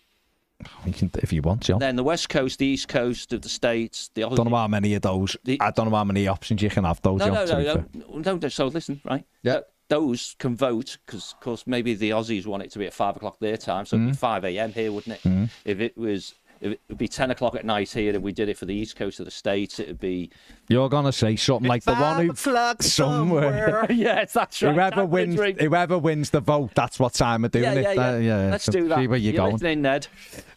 We can, if you want, John. Then the west coast, the east coast of the states, the don't know how many of those. The- I don't know how many options you can have. Those, No, John, no, no, no, no, no. So listen, right? Yeah. Th- Those can vote because, of course, maybe the Aussies want it to be at five o'clock their time, so it'd Mm. be five a.m. here, wouldn't it? If it was, it would be ten o'clock at night here, and we did it for the east coast of the states, it'd be. You're gonna say something like the one who Flag somewhere. yes, that's right. Whoever That's wins, drink. whoever wins the vote, that's what time of doing Yeah, it. yeah, Uh, yeah. Let's so do that. See where you're, You're going. listening, Ned.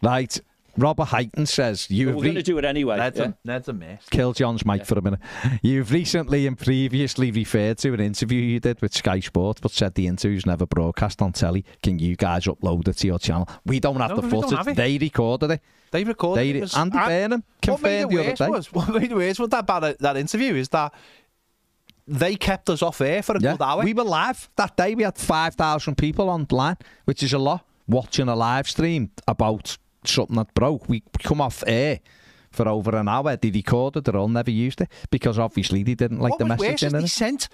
Right. Robert Heighton says We're you've going to do it anyway. Ned's, yeah? a, Ned's a mess. kill John's mic for a minute. You've recently and previously referred to an interview you did with Sky Sports, but said the interview's never broadcast on telly. Can you guys upload it to your channel? We don't have No, the we don't footage. have. They recorded it. They recorded They it. was- Andy I- Burnham what confirmed the other day. Was, what made it worse with that about that interview is that they kept us off air for a Yeah, good hour. we were live that day. We had five thousand people online, which is a lot. Watching a live stream about something that broke, we come off air for over an hour. They recorded it all, never used it because obviously they didn't like what the was worse message is in they it. sent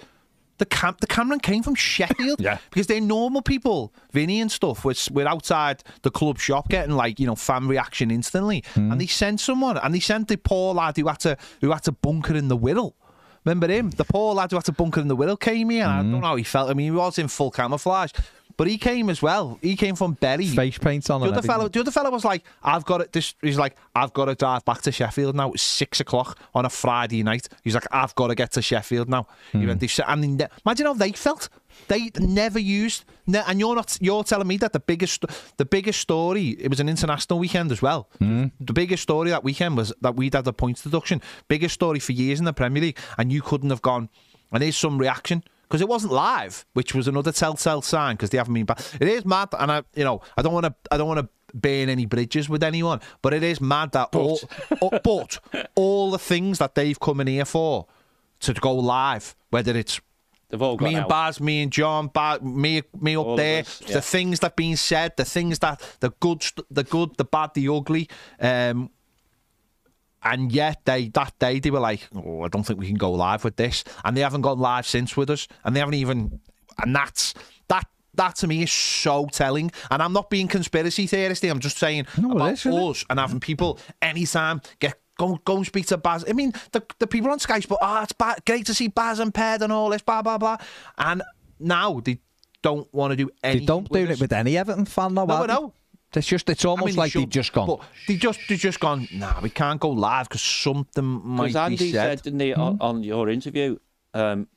the cam. The cameraman came from Sheffield. Yeah. Because they're normal people, Vinny and stuff. Was we're outside the club shop getting like you know fan reaction instantly, Hmm. and they sent someone, and they sent the poor lad who had to who had to bunker in the Whittle. Remember him? The poor lad who had to bunker in the Whittle came here. and I Hmm. don't know how he felt. I mean, he was in full camouflage. But he came as well. He came from Bury. Face paint on. The other fellow, the other fellow was like, "I've got it." This he's like, "I've got to drive back to Sheffield now. It's six o'clock on a Friday night." He's like, "I've got to get to Sheffield now." He hmm. went, they and they imagine how they felt. They never used, ne- and you're not. You're telling me that the biggest, the biggest story. It was an international weekend as well. Hmm. The biggest story that weekend was that we'd had a points deduction. Biggest story for years in the Premier League, and you couldn't have gone. And here's some reaction because it wasn't live, which was another telltale sign because they haven't been back. It is mad, and I, you know, I don't want to, I don't want to burn any bridges with anyone, but it is mad that all, oh, but all the things that they've come in here for to go live, whether it's They've all me and out. Baz, me and John, Baz, me, me up All there. us, yeah. The things that have been said, the things that the good, the good, the bad, the ugly. Um, and yet they that day they were like, "Oh, I don't think we can go live with this," and they haven't gone live since with us, and they haven't even, and that's that. That to me is so telling, and I'm not being conspiracy theoristy. I'm just saying No, about is, us and having people anytime get go go and speak to Baz. I mean, the the people on Sky Sport, ah, it's ba- great to see Baz and Ped and all this, blah blah blah, and now they don't want to do They anything. don't do it with any Everton fan, though. No, they? know. It's just, it's I almost mean, like they they've just gone. But they just they just gone. Nah, we can't go live because something might Because Andy be said. said, didn't he, on, on your interview, um,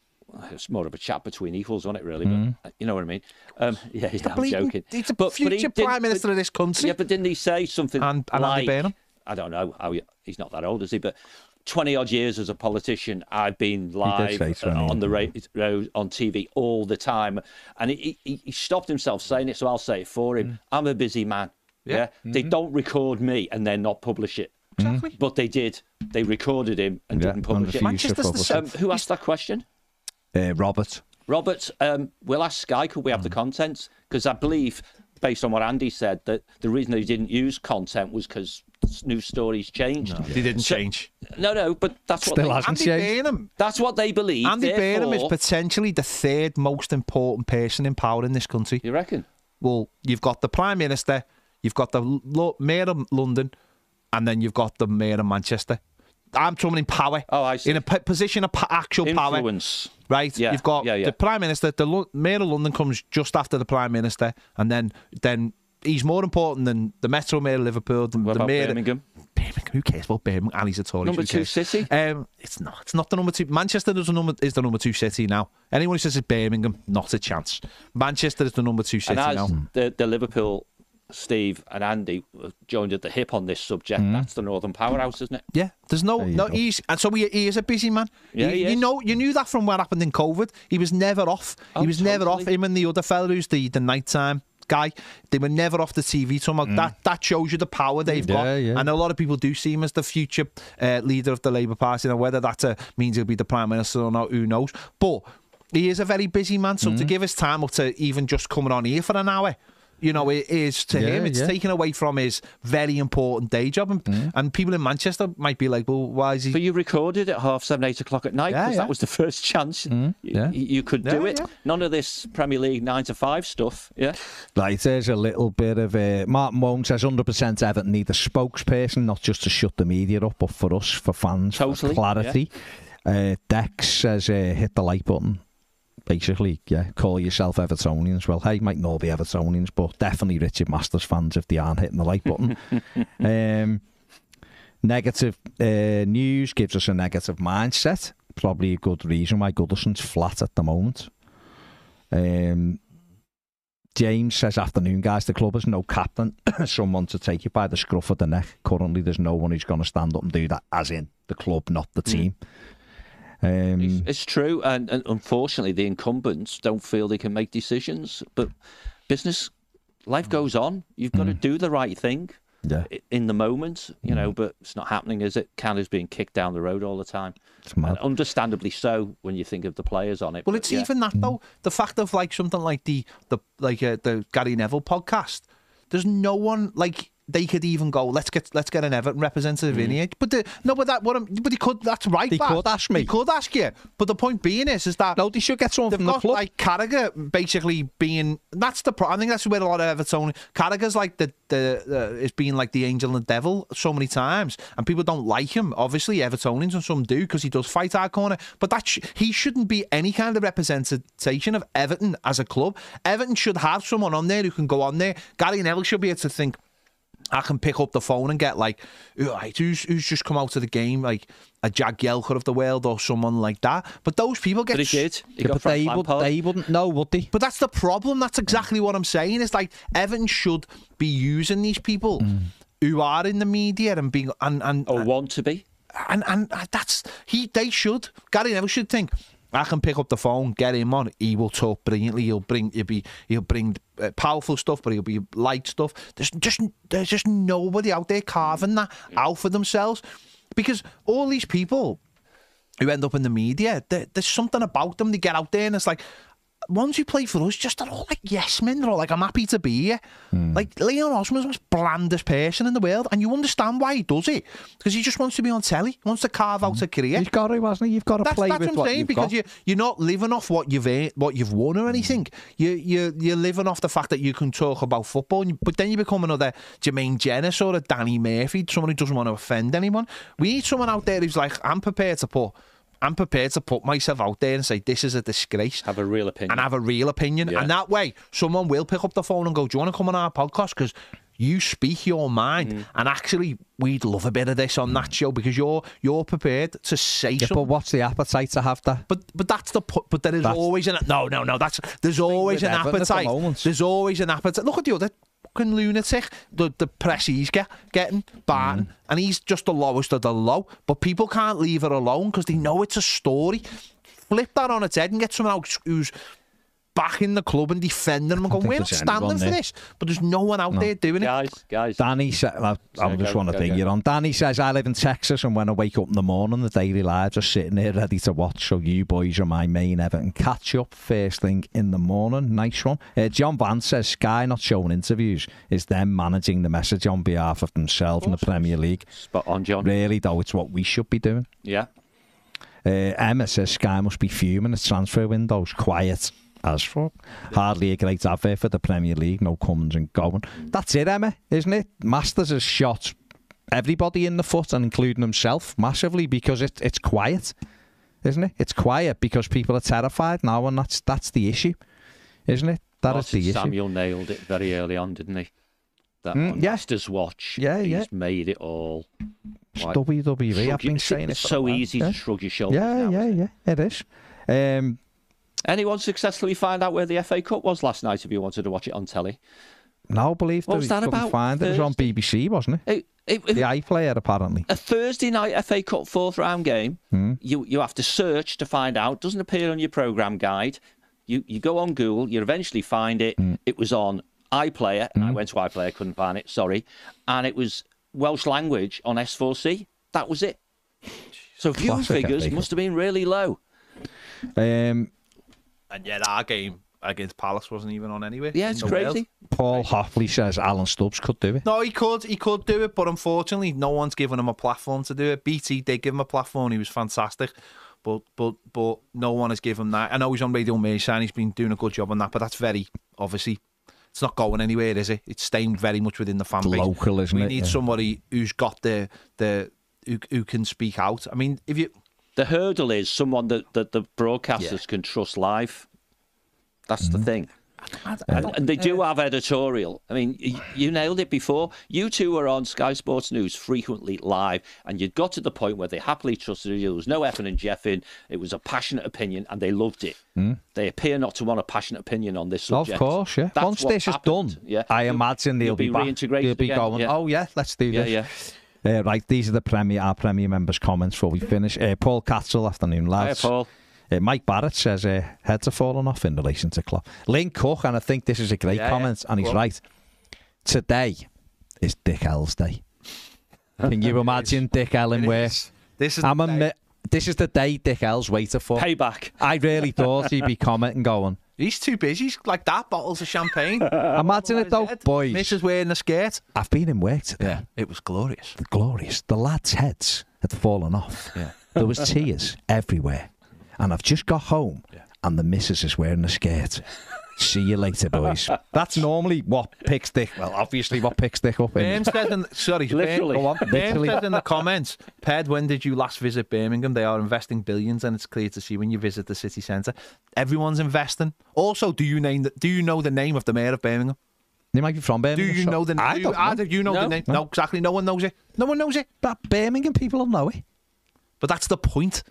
it's more of a chat between equals, wasn't it, really? But uh, you know what I mean? Um, yeah, yeah I'm bleeding- joking. He's the But- but he future didn't- prime minister but- of this country. Yeah, but didn't he say something And- and Andy like, Burnham. I don't know how he, he's not that old, is he? But 20 odd years as a politician, I've been live uh, on the yeah. radio, on TV all the time. And he, he, he stopped himself saying it, so I'll say it for him. I'm a busy man. Yeah. They don't record me and then not publish it. Exactly. But they did. They recorded him and Yeah, didn't publish it. future Manchester's the publicity. Um, who asked that question? Uh, Robert. Robert, um, we'll ask Sky, could we have the contents? Because I believe, based on what Andy said, that the reason they didn't use content was because news stories changed. They didn't So- change. No, no, but that's what they, hasn't Andy changed. Burnham. that's what they believe. Andy Burnham is potentially the third most important person in power in this country. You reckon? Well, you've got the Prime Minister, you've got the Mayor of London, and then you've got the Mayor of Manchester. I'm talking in power. Oh, I see. In a p- position of p- actual power. Influence. Right, Yeah, you've got yeah, yeah. the Prime Minister, the Lo- Mayor of London comes just after the Prime Minister, and then then he's more important than the Metro Mayor of Liverpool, the, What the about Mayor. Birmingham? Birmingham, who cares about Birmingham? And he's a Tory. Number two city? Um, it's not. It's not the number two. Manchester is the number is the number two city now. Anyone who says it's Birmingham, not a chance. Manchester is the number two city now. the, the Liverpool, Steve and Andy joined at the hip on this subject, Mm. that's the Northern Powerhouse, isn't it? Yeah, there's no, you no. go. He's and so he, he is a busy man. Yeah, you, he you is. know, you knew that from what happened in COVID. He was never off. Oh, he was never off. Him and the other fella who's the the nighttime guy. They were never off the TV. Somehow that that shows you the power they've got. Yeah, yeah. And a lot of people do see him as the future uh, leader of the Labour Party. Now whether that uh, means he'll be the prime minister or not, who knows? But he is a very busy man. So to give his time up to even just coming on here for an hour. You know, it is to Yeah, him. It's yeah. taken away from his very important day job, and, and people in Manchester might be like, "Well, why is he?" But you recorded at half seven, eight o'clock at night because yeah. that was the first chance y- yeah. y- you could do it. yeah. None of this Premier League nine to five stuff. Yeah. Right, there's a little bit of uh, Martin Moan says 100% Everton need a spokesperson, not just to shut the media up, but for us, for fans, for Totally, clarity. Uh, Dex says uh, hit the like button. Basically, yeah, call yourself Evertonians. Well, hey, might not be Evertonians, but definitely Richard Masters fans if they aren't hitting the like button. um, negative uh, news gives us a negative mindset. Probably a good reason why Goodison's flat at the moment. Um, James says, afternoon, guys. The club has no captain, someone to take you by the scruff of the neck. Currently, there's no one who's going to stand up and do that, as in the club, not the team. Um, It's, it's true, and, and unfortunately, the incumbents don't feel they can make decisions. But business, life goes on. You've got to do the right thing yeah, in the moment, you know. But it's not happening, is it? Canada's being kicked down the road all the time, it's mad. and understandably so when you think of the players on it. Well, but it's yeah. even that though. The fact of like something like the the like uh, the Gary Neville podcast. There's no one like they could even go. Let's get let's get an Everton representative in here. But the, no, but that what I'm, but he could. That's right. He could ask me. He could ask you. But the point being is, is that No, they should get someone from the club. like Carragher basically being. That's the. Pro- I think that's where a lot of Everton. Carragher's like the the uh, is being like the angel and the devil so many times, and people don't like him. Obviously, Evertonians and some do because he does fight our corner. But that sh- he shouldn't be any kind of representation of Everton as a club. Everton should have someone on there who can go on there. Gary Neville should be able to think. I can pick up the phone and get like, right, who's who's just come out of the game, like a Jagielka of the world or someone like that. But those people get But he did. He Yeah, got they, would, they wouldn't know, would they? But that's the problem. That's exactly what I'm saying. It's like Evan should be using these people mm. who are in the media and being and and or want to be. and, and uh, that's he. They should. Gary Neville should think. I can pick up the phone, get him on. He will talk brilliantly. He'll bring. He'll be. He'll bring uh, powerful stuff, but he'll be light stuff. There's just. There's just nobody out there carving that out for themselves, because all these people who end up in the media, there, there's something about them. They get out there and it's like, ones who play for us just are all like yes men. They're all like, I'm happy to be here. Hmm. Like Leon Osman's the most blandest person in the world, and you understand why he does it because he just wants to be on telly. He wants to carve out a hmm. career. He's got to, hasn't he? You've got to That's, play that's with what I'm what saying because got. you you're not living off what you've earned, what you've won or anything. You you you're living off the fact that you can talk about football, and you- but then you become another Jermaine Jenas or a Danny Murphy, someone who doesn't want to offend anyone. We need someone out there who's like, I'm prepared to put. I'm prepared to put myself out there and say this is a disgrace Have a real opinion. and have a real opinion. Yeah. And that way, someone will pick up the phone and go, "Do you want to come on our podcast?" Because you speak your mind, Mm. and actually, we'd love a bit of this on that show because you're you're prepared to say Yeah, something. but what's the appetite to have that? But but that's the pu- but there is That's- always an no no no that's there's always an Everton at the appetite. There's always an appetite. Look at the other fucking lunatic. The the press he's get, getting, Barton, mm-hmm. and he's just the lowest of the low. But people can't leave it alone because they know it's a story. Flip that on its head and get someone else who's back in the club and defending them and going, we're not standing for this. But there's no one out there doing it. Guys, guys. Danny said, I, I just want to go, think you're on. Danny says, I live in Texas and when I wake up in the morning, the Daily Lives are sitting there ready to watch. So you boys are my main Everton catch up first thing in the morning. Nice one. Uh, John Vance says, Sky not showing interviews is them managing the message on behalf of themselves in the Premier League. Spot on, John. Really, though, it's what we should be doing. Yeah. Uh, Emma says Sky must be fuming. Its transfer windows quiet as fuck. Hardly a great advert for the Premier League. No comings and going. That's it, Emma, isn't it? Masters has shot everybody in the foot, and including himself, massively because it, it's quiet, isn't it? It's quiet because people are terrified now, and that's that's the issue, isn't it? That is the issue. Samuel nailed it very early on, didn't he? That Mm, yeah. Master's Watch. Yeah, he's yeah. made it all. Like, WWE. I've been saying it. it's so easy Yeah. to shrug your shoulders. Yeah, now, yeah, isn't it? yeah. It is. Um, Anyone successfully find out where the FA Cup was last night if you wanted to watch it on telly? no, I believe What was that about? find it. It was on BBC, wasn't it? It, it, it- The iPlayer, apparently. a Thursday night FA Cup fourth round game. Hmm. You you have to search to find out. Doesn't appear on your program guide. You you go on Google. You eventually find it. Hmm. It was on iPlayer. And I went to iPlayer, couldn't find it. Sorry, and it was Welsh language on S4C. That was it. So viewing figures must have been really low. Um, And yet our game against Palace wasn't even on anyway. Yeah, it's in the world. crazy. Paul Hoffley says Alan Stubbs could do it. No, he could. He could do it, but unfortunately, no one's given him a platform to do it. BT did give him a platform. He was fantastic, but but but no one has given him that. I know he's on Radio Merseyside. He's been doing a good job on that, but that's very obviously. It's not going anywhere, is it? It's staying very much within the fan base. Local, isn't we it? need Yeah. somebody who's got the the who, who can speak out. I mean, if you The hurdle is someone that, that the broadcasters can trust live. That's Mm-hmm. the thing. And, and they do have editorial. I mean, you, you nailed it before. You two were on Sky Sports News frequently live, and you'd got to the point where they happily trusted you. There was no effing and jeffing. It was a passionate opinion, and they loved it. They appear not to want a passionate opinion on this Hmm. Of course, yeah. That's Once what this is happened, done, yeah, I imagine they'll you'll be, be back. reintegrated They'll be again, going, yeah. oh yeah, let's do Yeah, this. yeah. Uh, right, these are the Premier, our Premier members' comments before we finish. Uh, Paul Catzel, afternoon, lads. Paul. Uh, Mike Barrett says uh, heads are falling off in relation to Klopp. Lynn Cook, and I think this is a great Yeah, comment, yeah. and he's right. Today is Dick L's day. Can you imagine Dick L in It. This is I'm the a day. this is the day Dick L's waiting for. Payback. I really thought he'd be commenting, going, He's too busy. He's like that. Bottles of champagne. Imagine it though, boys. Mrs. wearing a skirt. I've been in work today. it was glorious. glorious. The lads' heads had fallen off. Yeah. There was tears everywhere. And I've just got home and the missus is wearing a skirt. See you later, boys. That's normally what picks Dick. Well, obviously what picks Dick up in. Birm said in sorry, Literally. Go on, Birm literally. said in the comments, Ped, when did you last visit Birmingham? They are investing billions, and it's clear to see when you visit the city centre. Everyone's investing. Also, do you name the, do you know the name of the mayor of Birmingham? They might be from Birmingham. Do you know the name? I do you, don't know. either you know the No. name? No, exactly. No one knows it. No one knows it. But Birmingham people will know it. But that's the point.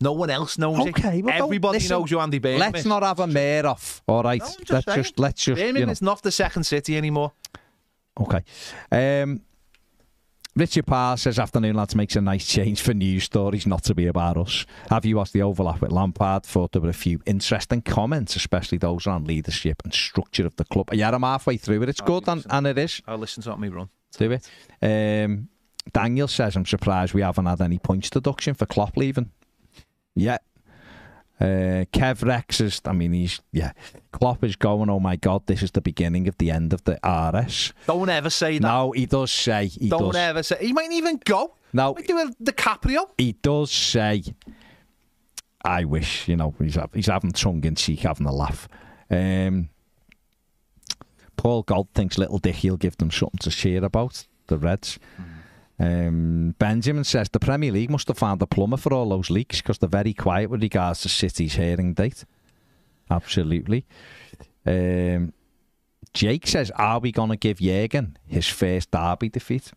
No one else knows Okay, it. well, Everybody listen, knows who Andy Birmingham Let's is. not have a mayor off. All right. No, just let's saying. just let's just you know. is not the second city anymore. Okay. Um, Richard Parr says, afternoon, lads, makes a nice change for news stories not to be about us. Have you watched the overlap with Lampard? Thought there were a few interesting comments, especially those around leadership and structure of the club. Yeah, I'm halfway through it. It's good, and, and it is. I'll listen to it me run. Do it. Um, Daniel says, I'm surprised we haven't had any points deduction for Klopp leaving. Yeah. Uh, Kev Rex is, I mean, he's, yeah. Klopp is going, oh my God, this is the beginning of the end of the RS. Don't ever say that. No, he does say. He Don't does. ever say. He might even go. No, Might do a DiCaprio. he does say. I wish, you know, he's he's having tongue in cheek, having a laugh. Um, Paul Gold thinks little Dicky will give them something to cheer about. The Reds. Um, Benjamin says the Premier League must have found a plumber for all those leaks because they're very quiet with regards to City's hearing date. Absolutely. Um, Jake says, "Are we going to give Jurgen his first derby defeat?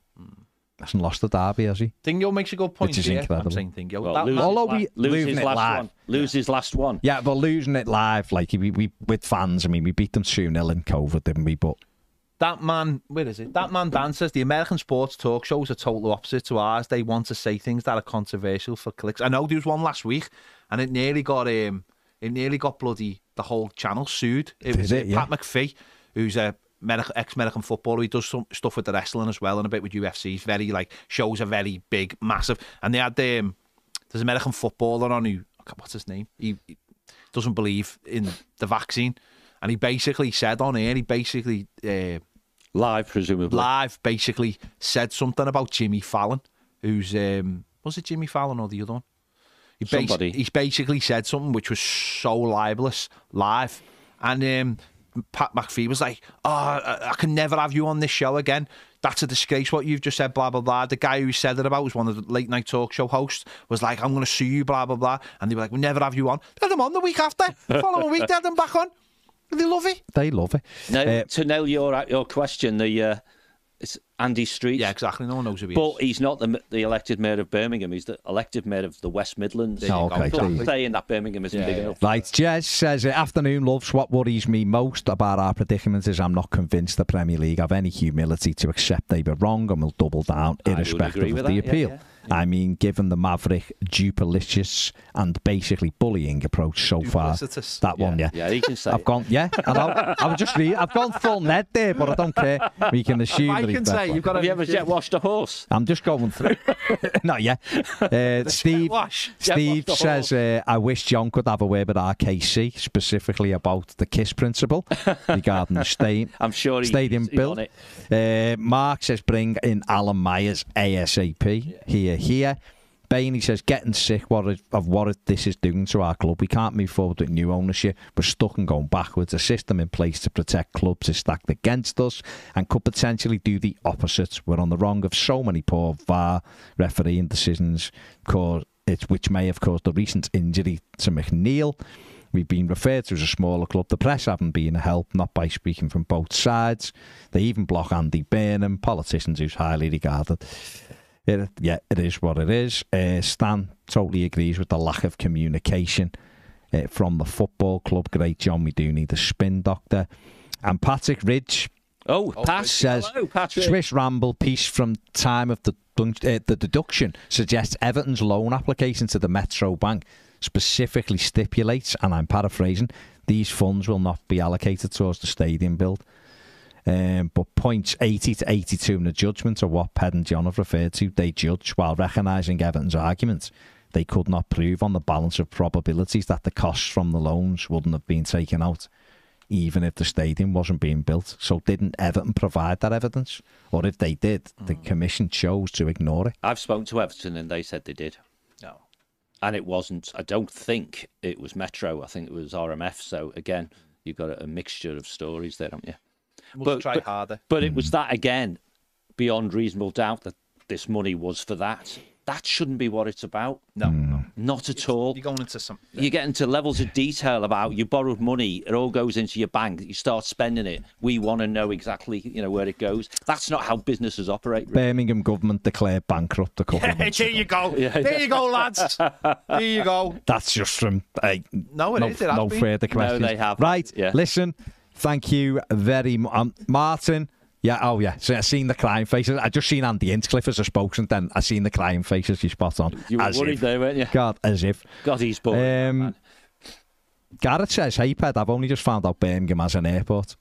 Hasn't lost the derby, has he? Dingo makes a good point. Which is here. incredible. I'm saying Dingo. Well, That lose, Although we- la- lose losing his it last live. one. Lose his last one. Yeah, but losing it live, like we, we with fans. I mean, we beat them two 0 in COVID, didn't we? But that man, where is it? That man dances. The American sports talk shows are total opposite to ours. They want to say things that are controversial for clicks. I know there was one last week, and it nearly got um, it nearly got bloody the whole channel sued. It Did was it? uh, Pat Yeah. McAfee, who's a medic- ex-American footballer. He does some stuff with the wrestling as well, and a bit with UFC. He's very like shows are very big, massive. And they had um, there's an American footballer on who what's his name? He, he doesn't believe in the vaccine, and he basically said on air, he basically. Uh, Live, presumably. live basically said something about Jimmy Fallon, who's um was it Jimmy Fallon or the other one? He bas- Somebody. he's basically said something which was so libelous live, and um, Pat McAfee was like, "Oh, I, I can never have you on this show again. That's a disgrace. What you've just said, blah blah blah." The guy who said it about was one of the late night talk show hosts. Was like, "I'm going to sue you, blah blah blah," and they were like, "We'll never have you on." They had him on the week after, the following week, they had him back on. They love it. They love it. Now, Uh, to nail your your question, the uh, it's Andy Street. Yeah, exactly. No one knows who he But is. he's not the the elected mayor of Birmingham. He's the elected mayor of the West Midlands. There you Oh, okay. I'm Exactly. saying that Birmingham isn't Yeah, big yeah. enough. Right, Jez says, uh, afternoon loves. What worries me most about our predicament is I'm not convinced the Premier League have any humility to accept they were wrong and will double down irrespective of the that, appeal. yeah, I mean, given the maverick, duplicitous, and basically bullying approach so far, Duplicitous, that one, yeah. Yeah, he can say. I've it. gone, yeah. I know. I was just reading. I've gone full net there, but I don't care. We can assume I that he's can say better. you've got Have you ever jet washed a horse? I'm just going through. Not yet. Uh, Steve. wash. Steve wash says, uh, I wish John could have a word with RKC, specifically about the KISS principle regarding the stadium, I'm sure he, stadium he's, he's build. on it. Uh, Mark says, bring in Alan Myers ASAP. Here, here. Bainey says, getting sick what of what this is doing to our club. We can't move forward with new ownership. We're stuck and going backwards. A system in place to protect clubs is stacked against us and could potentially do the opposite. We're on the wrong of so many poor VAR refereeing decisions, which may have caused the recent injury to McNeil. We've been referred to as a smaller club. The press haven't been a help, not by speaking from both sides. They even block Andy Burnham, politicians who's highly regarded. It, yeah, it is what it is. Uh, Stan totally agrees with the lack of communication uh, from the football club. Great John, we do need a spin doctor. And Patrick Ridge Oh, Pat. says Hello, Patrick. Swiss Ramble piece from time of the dun- uh, the deduction suggests Everton's loan application to the Metro Bank specifically stipulates, and I'm paraphrasing, these funds will not be allocated towards the stadium build. Um, but points 80 to 82 in the judgment are what Ped and John have referred to. They judge while recognising Everton's arguments. They could not prove on the balance of probabilities that the costs from the loans wouldn't have been taken out, even if the stadium wasn't being built. So, didn't Everton provide that evidence? Or if they did, the Commission chose to ignore it. I've spoken to Everton and they said they did. No. And it wasn't, I don't think it was Metro. I think it was RMF. So again, you've got a, a mixture of stories there, haven't you? We'll But- try but- harder. But it was that again, beyond reasonable doubt, that this money was for that. That shouldn't be what it's about. No, no. Not at all. You're going into some. You get into levels of detail about you borrowed money, it all goes into your bank, you start spending it. We want to know exactly, you know, where it goes. That's not how businesses operate. really. Birmingham government declared bankrupt a couple of months there ago. you go. there you go, lads. There you go. That's just from uh, No, it no, is. It no been. further questions. they haven't. Right. Yeah. Listen, thank you very much. Um, Martin. Yeah, oh yeah. So I've seen the crying faces. I just seen Andy Hinchcliffe as a spokesman. Then I've seen the crying faces. You spot on. You were as worried if. there, weren't you? God, as if. God, he's boring. that Um, man. Garrett says, "Hey, Ped, I've only just found out Birmingham has an airport."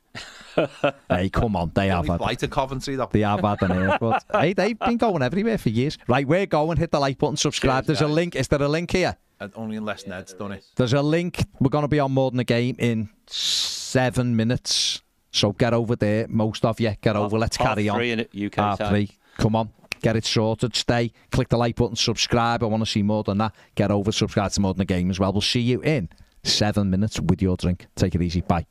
hey, come on, they have Only had. fly to Coventry, though. They have had an airport. hey, they've been going everywhere for years. Right, we're going. Hit the like button, subscribe. Cheers, There's a link. Is there a link here? And only unless Ned's done it. There's a link. We're going to be on more than a game in seven minutes. So get over there. Most of you, get over. Let's carry on. three in it, UK Half time. three. Come on. Get it sorted. Stay. Click the like button. Subscribe. I want to see more than that. Get over. Subscribe to more than a game as well. We'll see you in seven minutes with your drink. Take it easy. Bye.